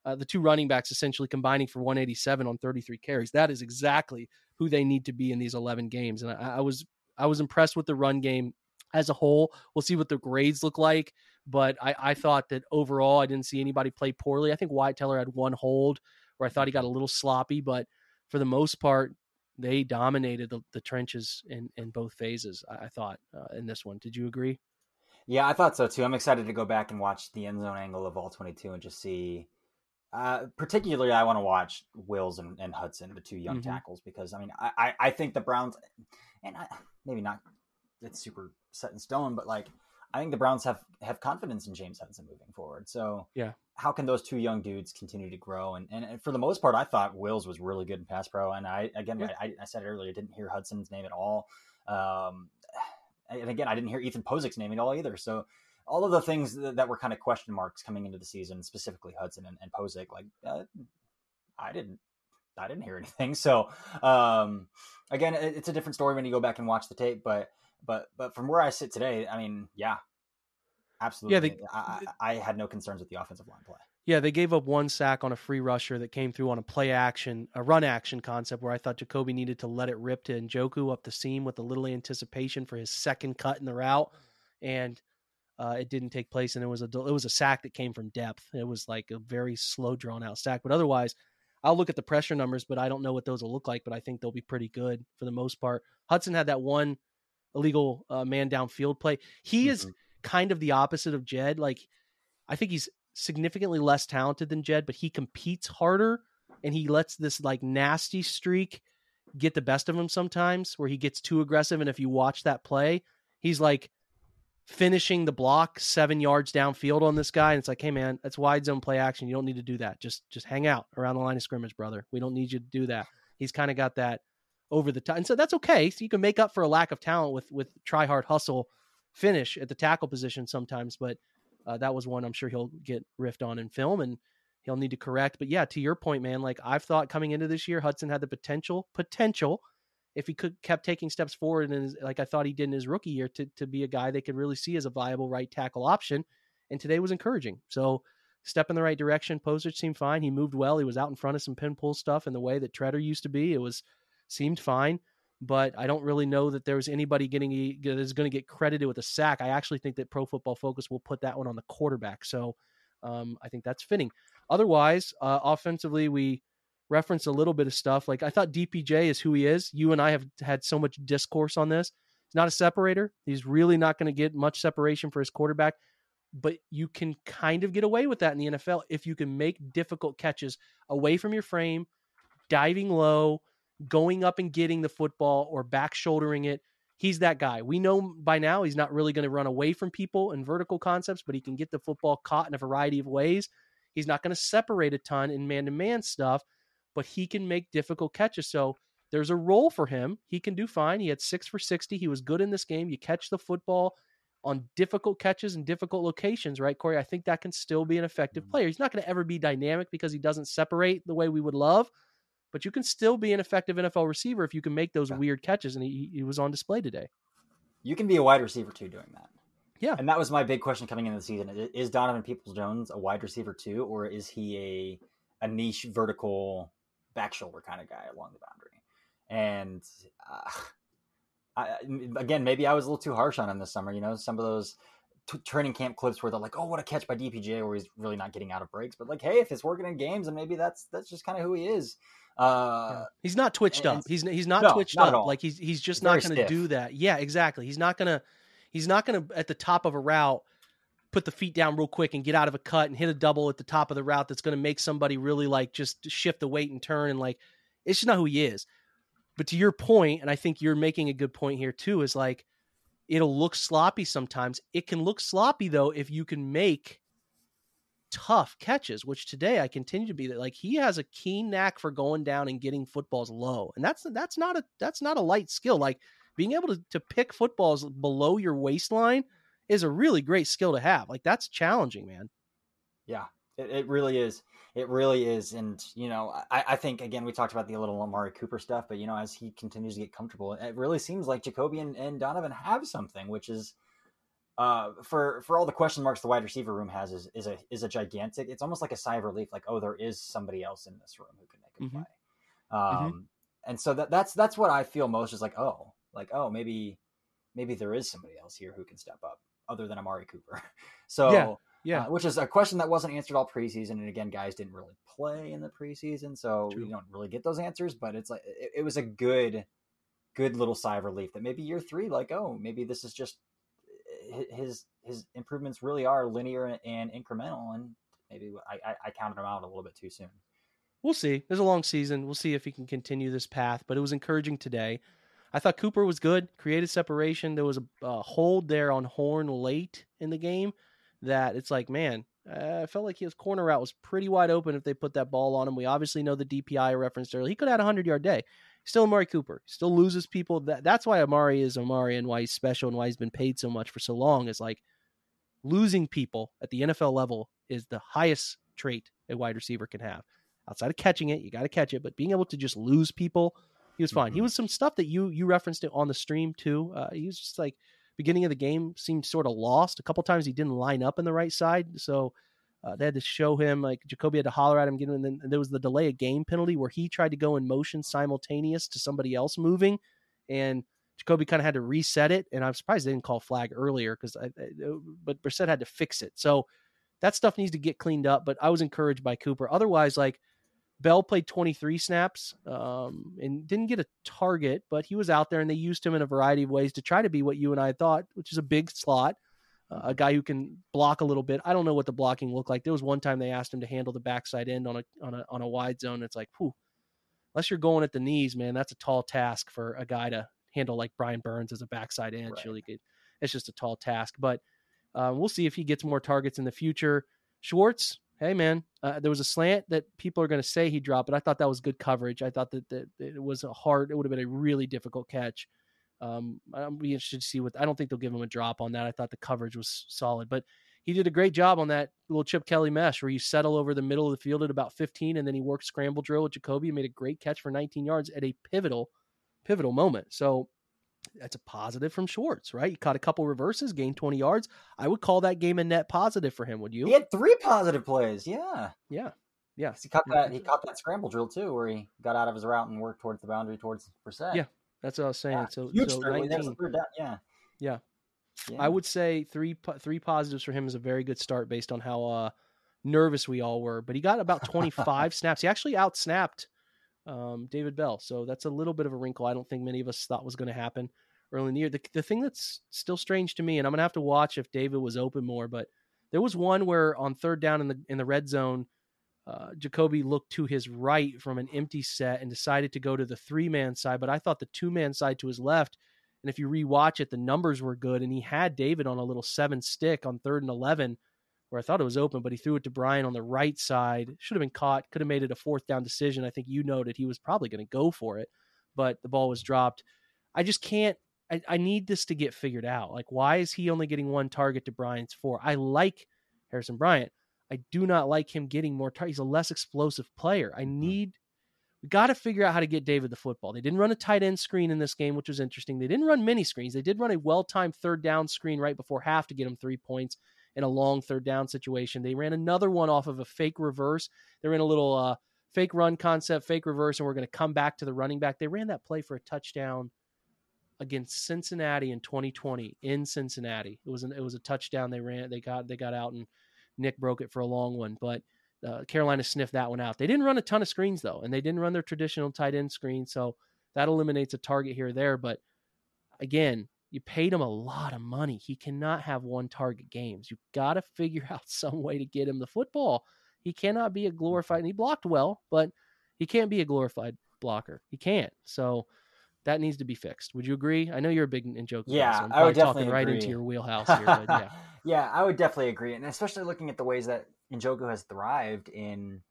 Uh, the two running backs essentially combining for 187 on 33 carries. That is exactly who they need to be in these 11 games. And I, I was I was impressed with the run game as a whole. We'll see what the grades look like, but I, I thought that overall I didn't see anybody play poorly. I think Wyatt Teller had one hold where I thought he got a little sloppy, but for the most part, they dominated the, the trenches in, in both phases. I, thought uh, in this one. Did you agree? Yeah, I thought so too. I'm excited to go back and watch the end zone angle of all 22 and just see uh, particularly, I want to watch Wills and, and, Hudson, the two young mm-hmm. tackles, because I mean, I, I, I think the Browns, and I, maybe not, it's super set in stone, but like I think the Browns have have confidence in James Hudson moving forward. So yeah, how can those two young dudes continue to grow? And and, and for the most part, I thought Wills was really good in pass pro, and I again, yeah. I, I, said it earlier, I didn't hear Hudson's name at all. Um, and again, I didn't hear Ethan Pocic's name at all either. So all of the things that, that, were kind of question marks coming into the season, specifically Hudson and, and Pocic, like uh, I didn't, I didn't hear anything. So um, again, it, it's a different story when you go back and watch the tape. But but but from where I sit today, I mean, yeah, absolutely. Yeah, they, I, I, had no concerns with the offensive line play. Yeah, they gave up one sack on a free rusher that came through on a play action, a run action concept where I thought Jacoby needed to let it rip to Njoku up the seam with a little anticipation for his second cut in the route and uh, it didn't take place, and it was a it was a sack that came from depth. It was like a very slow, drawn out sack. But otherwise, I'll look at the pressure numbers, but I don't know what those will look like. But I think they'll be pretty good for the most part. Hudson had that one illegal uh, man downfield play. He mm-hmm. is kind of the opposite of Jed. Like I think he's significantly less talented than Jed, but he competes harder and he lets this like nasty streak get the best of him sometimes where he gets too aggressive and if you watch that play, he's like finishing the block seven yards downfield on this guy. And it's like, hey man, that's wide zone play action. You don't need to do that. Just just hang out around the line of scrimmage, brother. We don't need you to do that. He's kind of got that over the top. And so that's okay. So you can make up for a lack of talent with with try hard hustle finish at the tackle position sometimes. But uh, that was one I'm sure he'll get riffed on in film and he'll need to correct. But yeah, to your point, man, like I've thought coming into this year, Hudson had the potential potential if he could kept taking steps forward and like I thought he did in his rookie year to to be a guy they could really see as a viable right tackle option. And today was encouraging. So step in the right direction. Pocic seemed fine. He moved well. He was out in front of some pin pull stuff in the way that Tretter used to be. It was seemed fine. But I don't really know that there was anybody getting that is going to get credited with a sack. I actually think that Pro Football Focus will put that one on the quarterback. So um, I think that's fitting. Otherwise, uh, offensively, we reference a little bit of stuff. Like I thought DPJ is who he is. You and I have had so much discourse on this. He's not a separator. He's really not going to get much separation for his quarterback, but you can kind of get away with that in the NFL if you can make difficult catches away from your frame, diving low, going up and getting the football or back shouldering it. He's that guy. We know by now he's not really going to run away from people in vertical concepts, but he can get the football caught in a variety of ways. He's not going to separate a ton in man to man stuff, but he can make difficult catches. So there's a role for him. He can do fine. He had six for 60. He was good in this game. You catch the football on difficult catches and difficult locations, right, Corey? I think that can still be an effective mm-hmm. player. He's not going to ever be dynamic because he doesn't separate the way we would love, but you can still be an effective NFL receiver if you can make those yeah. weird catches. And he, he was on display today. You can be a wide receiver too doing that. Yeah. And that was my big question coming into the season. Is Donovan Peoples Jones a wide receiver too, or is he a a niche vertical back shoulder kind of guy along the boundary. And uh, I, again, maybe I was a little too harsh on him this summer. You know, some of those t- training camp clips where they're like, "Oh, what a catch by DPJ," where he's really not getting out of breaks. But like, hey, if it's working in games, and maybe that's that's just kind of who he is. Uh, yeah. He's not twitched and, up. He's he's not no, twitched not up. Like he's he's just not going to do that. Yeah, exactly. He's not gonna he's not gonna at the top of a route put the feet down real quick and get out of a cut and hit a double at the top of the route that's going to make somebody really like just shift the weight and turn and like it's just not who he is. But to your point, and I think you're making a good point here too, is like it'll look sloppy sometimes. It can look sloppy though if you can make tough catches, which today I continue to be that like he has a keen knack for going down and getting footballs low. And that's that's not a that's not a light skill. Like being able to, to pick footballs below your waistline is a really great skill to have. Like that's challenging, man. Yeah, it, it really is. It really is. And, you know, I, I, think, again, we talked about the little Amari Cooper stuff, but, you know, as he continues to get comfortable, it really seems like Jacoby and, and Donovan have something, which is, uh, for for all the question marks the wide receiver room has is, is a is a gigantic. It's almost like a sigh of relief, like oh, there is somebody else in this room who can make a mm-hmm. play. Mm-hmm. Um, mm-hmm. and so that that's that's what I feel most is like oh, like oh, maybe maybe there is somebody else here who can step up other than Amari Cooper. So yeah, yeah. Uh, which is a question that wasn't answered all preseason, and again, guys didn't really play in the preseason, so True. you don't really get those answers. But it's like it, it, was a good, good little sigh of relief that maybe year three, like oh, maybe this is just his his improvements really are linear and incremental, and maybe I, I counted them out a little bit too soon. We'll see. There's a long season. We'll see if he can continue this path. But it was encouraging today. I thought Cooper was good, created separation. There was a, a hold there on Horn late in the game that it's like, man, uh, I felt like his corner route was pretty wide open if they put that ball on him. We obviously know the DPI referenced earlier. He could have had a 100 yard day. Still Amari Cooper. Still loses people. That, that's why Amari is Amari and why he's special and why he's been paid so much for so long is like losing people at the NFL level is the highest trait a wide receiver can have. Outside of catching it, you got to catch it, but being able to just lose people he was fine. Mm-hmm. He was some stuff that you you referenced it on the stream too. Uh, he was just like beginning of the game seemed sort of lost. A couple times he didn't line up in the right side, so uh, they had to show him like Jacoby had to holler at him. Getting, and then there was the delay of game penalty where he tried to go in motion simultaneous to somebody else moving, and Jacoby kind of had to reset it, and I'm surprised they didn't call flag earlier because I, but Brissett had to fix it. So that stuff needs to get cleaned up. But I was encouraged by Cooper. Otherwise, like Bell played 23 snaps um, and didn't get a target, but he was out there and they used him in a variety of ways to try to be what you and I thought, which is a big slot, uh, a guy who can block a little bit. I don't know what the blocking looked like. There was one time they asked him to handle the backside end on a on a on a wide zone. It's like, whew, unless you're going at the knees, man, that's a tall task for a guy to handle like Brian Burns as a backside end. Right. It's just a tall task, but uh, we'll see if he gets more targets in the future. Schwartz, hey man, uh, there was a slant that people are going to say he dropped, but I thought that was good coverage. I thought that, that it was a hard, it would have been a really difficult catch. Um, I'm be interested to see what I don't think they'll give him a drop on that. I thought the coverage was solid, but he did a great job on that little Chip Kelly mesh where you settle over the middle of the field at about 15, and then he worked scramble drill with Jacoby and made a great catch for 19 yards at a pivotal, pivotal moment. So that's a positive from Schwartz, right? He caught a couple reverses, gained 20 yards. I would call that game a net positive for him. Would you? He had three positive plays. Yeah. Yeah. Yeah. He caught that he caught that scramble drill too, where he got out of his route and worked towards the boundary towards Brissett. Yeah. That's what I was saying. Yeah, so, huge so 19, down. Yeah. yeah. Yeah. I would say three three positives for him is a very good start based on how uh, nervous we all were. But he got about 25 snaps. He actually out snapped um, David Bell. So that's a little bit of a wrinkle I don't think many of us thought was going to happen early in the year. The, the thing that's still strange to me, and I'm to have to watch if David was open more, but there was one where on third down in the in the red zone, uh, Jacoby looked to his right from an empty set and decided to go to the three man side, but I thought the two man side to his left. And if you rewatch it, the numbers were good, and he had David on a little seven stick on third and eleven, where I thought it was open, but he threw it to Bryant on the right side. Should have been caught. Could have made it a fourth down decision. I think you noted he was probably going to go for it, but the ball was dropped. I just can't. I, I, need this to get figured out. Like, why is he only getting one target to Bryant's four? I like Harrison Bryant. I do not like him getting more targets. He's a less explosive player. I mm-hmm. need. We got to figure out how to get David the football. They didn't run a tight end screen in this game, which was interesting. They didn't run mini screens. They did run a well timed third down screen right before half to get him three points in a long third down situation. They ran another one off of a fake reverse. They ran a little uh, fake run concept, fake reverse, and we're going to come back to the running back. They ran that play for a touchdown against Cincinnati in 2020 in Cincinnati. It was an, it was a touchdown they ran. They got they got out and Nick broke it for a long one, but uh, Carolina sniffed that one out. They didn't run a ton of screens though, and they didn't run their traditional tight end screen, so that eliminates a target here or there. But again, you paid him a lot of money. He cannot have one target games. You've got to figure out some way to get him the football. He cannot be a glorified. And he blocked well, but he can't be a glorified blocker. He can't. So that needs to be fixed. Would you agree? I know you're a big Njoku. Yeah, so I would definitely talking agree. right into your wheelhouse here. But yeah, yeah, I would definitely agree, and especially looking at the ways that Njoku has thrived in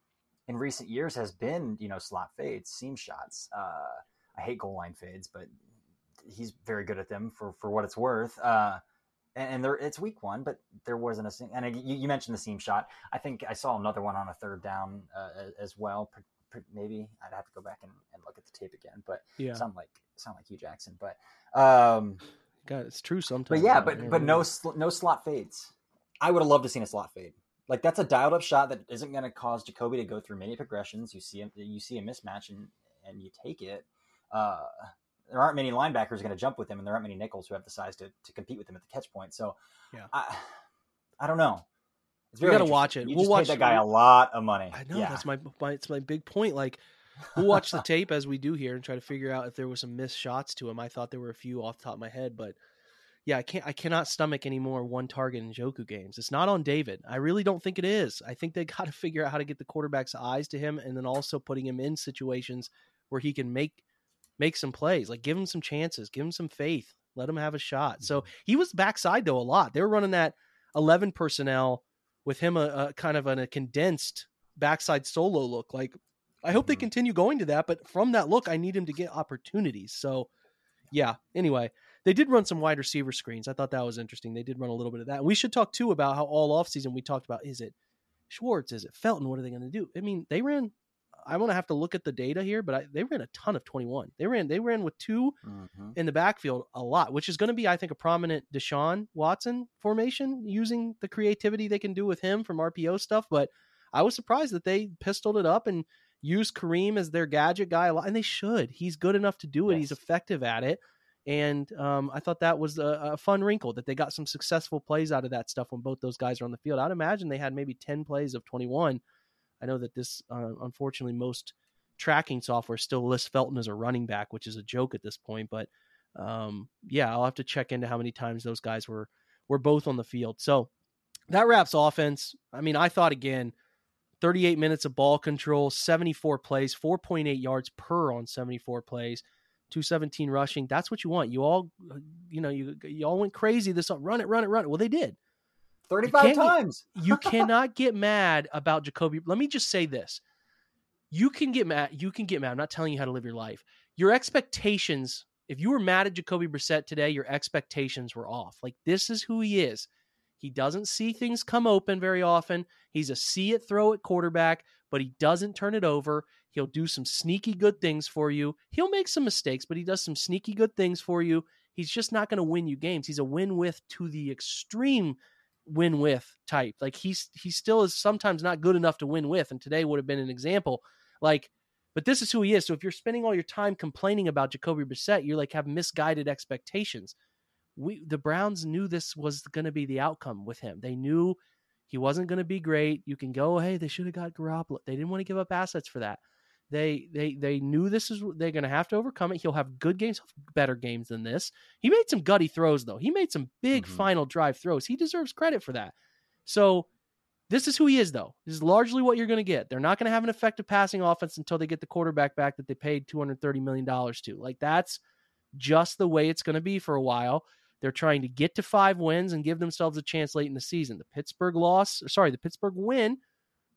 in recent years has been you know slot fades, seam shots. Uh, I hate goal line fades, but he's very good at them for for what it's worth. Uh, and, and there, it's week one, but there wasn't a. And you, you, mentioned the seam shot. I think I saw another one on a third down uh, as well. Maybe I'd have to go back and, and look at the tape again, but yeah. sound like sound like Hue Jackson, but um, God, it's true sometimes. But yeah, but but no no slot fades. I would have loved to seen a slot fade. Like that's a dialed up shot that isn't going to cause Jacoby to go through many progressions. You see you see a mismatch and and you take it. Uh, there aren't many linebackers going to jump with him, and there aren't many nickels who have the size to, to compete with him at the catch point. So, yeah, I, I don't know. We got to watch it. You we'll watch that guy a lot of money. I know yeah. that's my, my it's my big point. Like we'll watch the tape as we do here and try to figure out if there was some missed shots to him. I thought there were a few off the top of my head, but yeah, I can't I cannot stomach any more one target Njoku games. It's not on David. I really don't think it is. I think they got to figure out how to get the quarterback's eyes to him and then also putting him in situations where he can make make some plays. Like give him some chances, give him some faith, let him have a shot. So mm-hmm. he was backside though a lot. They were running that 11 personnel with him a, a kind of an, a condensed backside solo look. Like I hope they mm-hmm. continue going to that, but from that look, I need him to get opportunities. So, yeah. Anyway, they did run some wide receiver screens. I thought that was interesting. They did run a little bit of that. And we should talk too about how all offseason we talked about is it Schwartz, is it Felton? What are they going to do? I mean, they ran. I'm going to have to look at the data here, but I, they ran a ton of 21. They ran they ran with 2 mm-hmm. in the backfield a lot, which is going to be, I think, a prominent Deshaun Watson formation using the creativity they can do with him from RPO stuff. But I was surprised that they pistoled it up and use Kareem as their gadget guy a lot, and they should. He's good enough to do it. Yes. He's effective at it. And um, I thought that was a, a, fun wrinkle that they got some successful plays out of that stuff when both those guys are on the field. I'd imagine they had maybe 10 plays of 21. I know that this, uh, unfortunately, most tracking software still lists Felton as a running back, which is a joke at this point. But um, yeah, I'll have to check into how many times those guys were were both on the field. So that wraps offense. I mean, I thought again, 38 minutes of ball control, 74 plays, 4.8 yards per on 74 plays. 217 rushing. That's what you want. You all, you know, you you all went crazy this run it, run it, run it. Well, they did. 35 you times. you cannot get mad about Jacoby. Let me just say this. You can get mad. You can get mad. I'm not telling you how to live your life. Your expectations, if you were mad at Jacoby Brissett today, your expectations were off. Like this is who he is. He doesn't see things come open very often. He's a see it, throw it quarterback, but he doesn't turn it over. He'll do some sneaky good things for you. He'll make some mistakes, but he does some sneaky good things for you. He's just not going to win you games. He's a win with to the extreme win with type. Like he's he still is sometimes not good enough to win with, and today would have been an example. Like, but this is who he is. So if you're spending all your time complaining about Jacoby Brissett, you're like have misguided expectations. We the Browns knew this was going to be the outcome with him. They knew he wasn't going to be great. You can go, hey, they should have got Garoppolo. They didn't want to give up assets for that. They they they knew this is what they're going to have to overcome it. He'll have good games, better games than this. He made some gutty throws though. He made some big mm-hmm. final drive throws. He deserves credit for that. So this is who he is though. This is largely what you're going to get. They're not going to have an effective passing offense until they get the quarterback back that they paid 230 million dollars to. Like that's just the way it's going to be for a while. They're trying to get to 5 wins and give themselves a chance late in the season. The Pittsburgh loss, sorry, the Pittsburgh win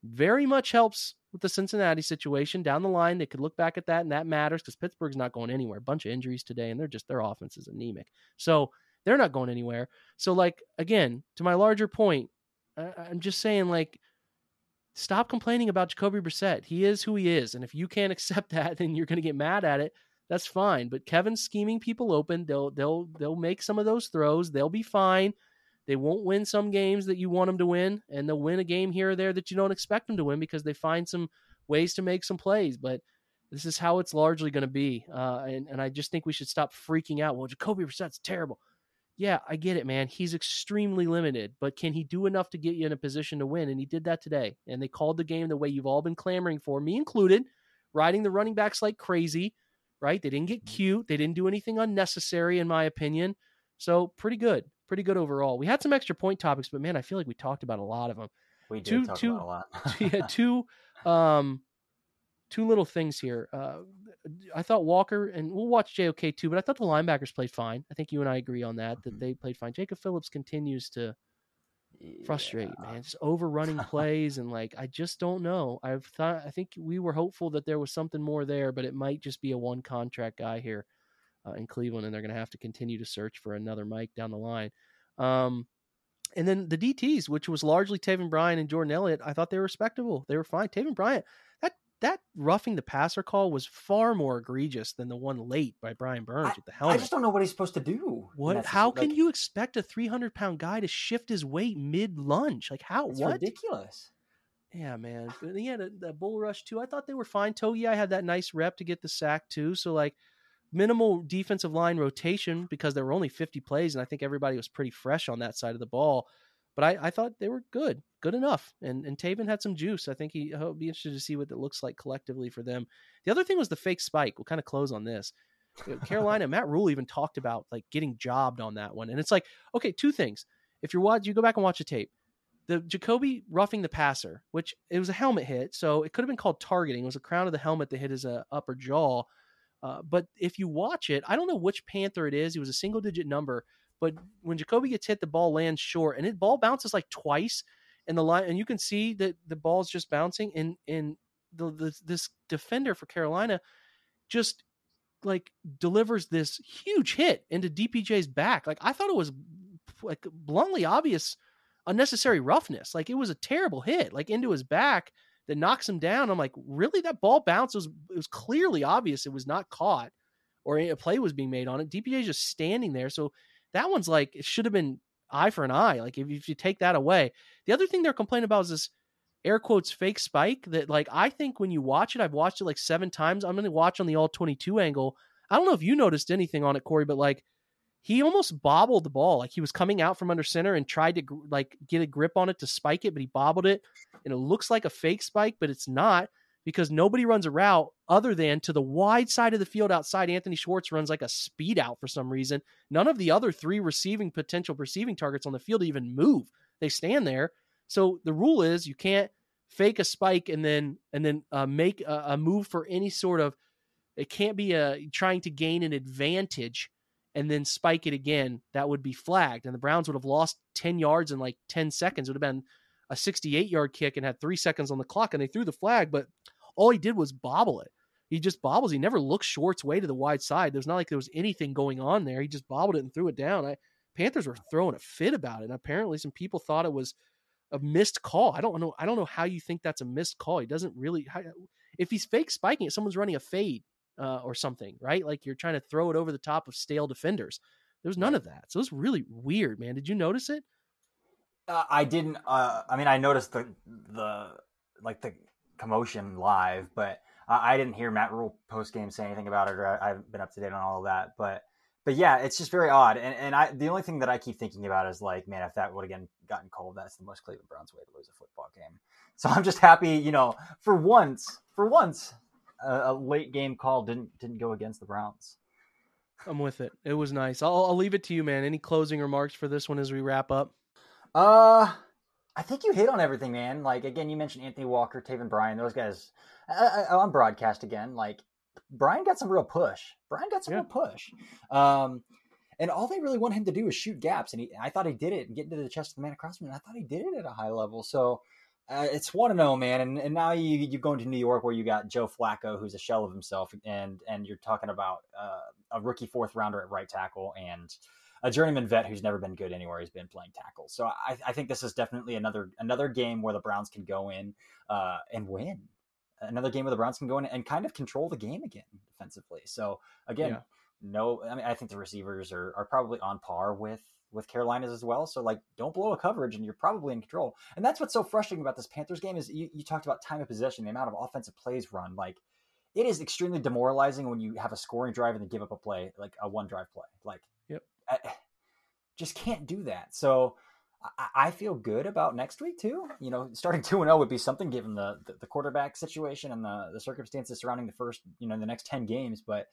very much helps with the Cincinnati situation down the line. They could look back at that, and that matters because Pittsburgh's not going anywhere. A bunch of injuries today, and they're just their offense is anemic. So they're not going anywhere. So, like again, to my larger point, I'm just saying, like, stop complaining about Jacoby Brissett. He is who he is, and if you can't accept that, then you're going to get mad at it. That's fine. But Kevin's scheming people open. They'll they'll they'll make some of those throws. They'll be fine. They won't win some games that you want them to win, and they'll win a game here or there that you don't expect them to win because they find some ways to make some plays. But this is how it's largely going to be, uh, and and I just think we should stop freaking out. Well, Jacoby Brissett's terrible. Yeah, I get it, man. He's extremely limited, but can he do enough to get you in a position to win? And he did that today. And they called the game the way you've all been clamoring for, me included, riding the running backs like crazy. Right? They didn't get mm-hmm. cute. They didn't do anything unnecessary, in my opinion. So pretty good pretty good overall. We had some extra point topics, but man, I feel like we talked about a lot of them. We did two, talk two, about a lot. yeah, two, um, two little things here. Uh, I thought Walker and we'll watch JOK too, but I thought the linebackers played fine. I think you and I agree on that that mm-hmm. they played fine. Jacob Phillips continues to frustrate, man. Just overrunning plays and like I just don't know. I've thought I think we were hopeful that there was something more there, but it might just be a one contract guy here uh, in Cleveland, and they're going to have to continue to search for another Mike down the line. Um, and then the DTs, which was largely Taven Bryan and Jordan Elliott, I thought they were respectable. They were fine. Taven Bryan, that that roughing the passer call was far more egregious than the one late by Brian Burns I, with the helmet. I just don't know what he's supposed to do. What? How can you expect a 300 pound guy to shift his weight mid lunge? Like how? It's what? Ridiculous. Yeah, man. But he had a, a bull rush too. I thought they were fine. Togiai had that nice rep to get the sack too. So like minimal defensive line rotation because there were only 50 plays, and I think everybody was pretty fresh on that side of the ball. But I, I thought they were good, good enough. And and Taven had some juice. I think he will be interested to see what it looks like collectively for them. The other thing was the fake spike. We'll kind of close on this. Carolina, Matt Rhule even talked about like getting jobbed on that one. And it's like, okay, two things. If you're watch, you go back and watch the tape. The Jacoby roughing the passer, which it was a helmet hit, so it could have been called targeting. It was the crown of the helmet that hit his uh, upper jaw. Uh, but if you watch it, I don't know which Panther it is. It was a single digit number, but when Jacoby gets hit, the ball lands short, and it ball bounces like twice, and the line, and you can see that the ball's just bouncing, and and the, the this defender for Carolina just like delivers this huge hit into DPJ's back. Like I thought it was like bluntly obvious unnecessary roughness. Like it was a terrible hit, like into his back that knocks him down. I'm like, really? That ball bounce was it was clearly obvious it was not caught or a play was being made on it. DPJ is just standing there. So that one's like it should have been eye for an eye. Like if, if you take that away. The other thing they're complaining about is this air quotes fake spike that like I think when you watch it, I've watched it like seven times. I'm gonna watch on the all 22 angle. I don't know if you noticed anything on it, Corey, but like he almost bobbled the ball. Like he was coming out from under center and tried to like get a grip on it to spike it, but he bobbled it, and it looks like a fake spike, but it's not because nobody runs a route other than to the wide side of the field outside. Anthony Schwartz runs like a speed out for some reason. None of the other three receiving potential receiving targets on the field even move. They stand there. So the rule is you can't fake a spike and then and then uh, make a, a move for any sort of. It can't be a trying to gain an advantage and then spike it again. That would be flagged, and the Browns would have lost ten yards in like ten seconds. It would have been a 68 yard kick and had three seconds on the clock, and they threw the flag, but all he did was bobble it. He just bobbles. He never looked Short's way to the wide side. There's not like there was anything going on there. He just bobbled it and threw it down. I, Panthers were throwing a fit about it. And apparently some people thought it was a missed call. I don't know. I don't know how you think that's a missed call. He doesn't really. If he's fake spiking it, someone's running a fade uh, or something, right? Like you're trying to throw it over the top of stale defenders. There was none of that. So it was really weird, man. Did you notice it? Uh, I didn't. Uh, I mean, I noticed the the like the commotion live, but I, I didn't hear Matt Rhule post game say anything about it, or I, have been up to date on all of that. But but yeah, it's just very odd. And and I the only thing that I keep thinking about is like, man, if that would again gotten cold, that's the most Cleveland Browns way to lose a football game. So I'm just happy, you know, for once, for once, a, a late game call didn't didn't go against the Browns. I'm with it. It was nice. I'll, I'll leave it to you, man. Any closing remarks for this one as we wrap up? Uh, I think you hit on everything, man. Like again, you mentioned Anthony Walker, Taven Bryan, those guys I, I, on broadcast again. Like Bryan got some real push. Bryan got some yeah. real push. Um, and all they really want him to do is shoot gaps, and he, I thought he did it and get into the chest of the man across from him. I thought he did it at a high level. So uh, it's one to know, man. And, and now you you go into New York where you got Joe Flacco, who's a shell of himself, and and you're talking about uh, a rookie fourth rounder at right tackle and a journeyman vet who's never been good anywhere. He's been playing tackle. So I, I think this is definitely another another game where the Browns can go in uh, and win. Another game where the Browns can go in and kind of control the game again defensively. So again, yeah. no, I mean I think the receivers are are probably on par with with Carolina's as well. So like, don't blow a coverage, and you're probably in control. And that's what's so frustrating about this Panthers game is you, you talked about time of possession, the amount of offensive plays run. Like, it is extremely demoralizing when you have a scoring drive and then give up a play, like a one drive play. Like, I eh, just can't do that. So I, I feel good about next week too. You know, starting two and zero oh would be something given the, the, the quarterback situation and the the circumstances surrounding the first you know the next ten games. But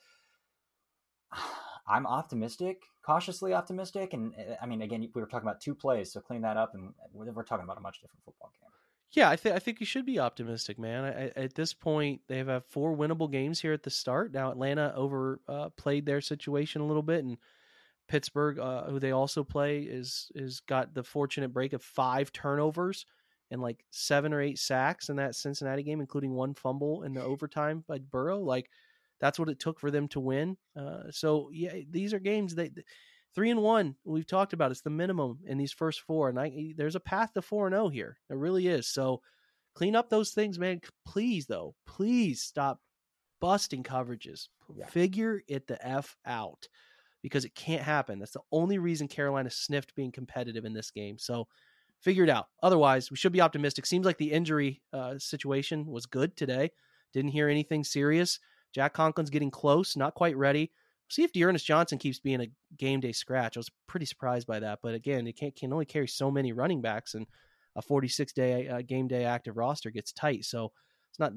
I'm optimistic, cautiously optimistic, and eh, I mean, again, we were talking about two plays, so clean that up, and we're talking about a much different football game. Yeah, I think I think you should be optimistic, man. I, at this point, they have four winnable games here at the start. Now Atlanta overplayed uh, their situation a little bit, and Pittsburgh, uh, who they also play, is is got the fortunate break of five turnovers and like seven or eight sacks in that Cincinnati game, including one fumble in the overtime by Burrow. Like that's what it took for them to win. Uh, so yeah, these are games that three and one we've talked about. It's the minimum in these first four, and I, there's a path to four and zero oh here. There really is. So clean up those things, man. Please though, please stop busting coverages. Yeah. Figure it the f out because it can't happen. That's the only reason Carolina sniffed being competitive in this game. So figure it out. Otherwise, we should be optimistic. Seems like the injury uh, situation was good today. Didn't hear anything serious. Jack Conklin's getting close, not quite ready. See if D'Ernest Johnson keeps being a game day scratch. I was pretty surprised by that, but again, it can't can only carry so many running backs, and a 46 day uh, game day active roster gets tight. So it's not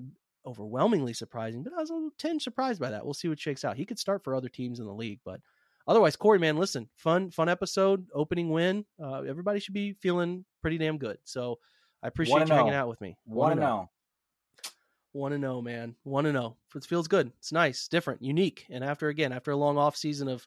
overwhelmingly surprising, but I was a little tinge surprised by that. We'll see what shakes out. He could start for other teams in the league, but otherwise, Corey, man, listen, fun, fun episode, opening win. Uh, everybody should be feeling pretty damn good. So I appreciate you hanging out with me. Want to know. One to know, man. One to know. It feels good. It's nice, different, unique. And after again, after a long off season of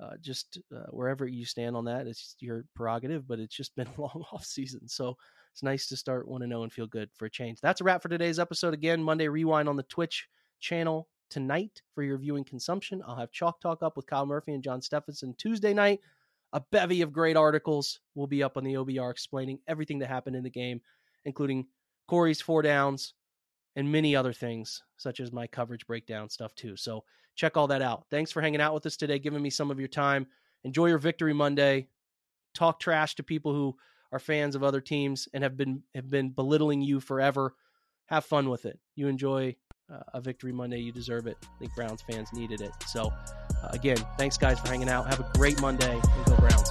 uh, just uh, wherever you stand on that, it's your prerogative. But it's just been a long off season, so it's nice to start one to know and feel good for a change. That's a wrap for today's episode. Again, Monday rewind on the Twitch channel tonight for your viewing consumption. I'll have Chalk Talk up with Kyle Murphy and John Stephenson Tuesday night. A bevy of great articles will be up on the OBR explaining everything that happened in the game, including Corey's four downs and many other things, such as my coverage breakdown stuff too. So check all that out. Thanks for hanging out with us today, giving me some of your time. Enjoy your victory Monday. Talk trash to people who are fans of other teams and have been have been belittling you forever. Have fun with it. You enjoy uh, a victory Monday. You deserve it. I think Browns fans needed it. So, uh, again, thanks guys for hanging out. Have a great Monday and go Browns.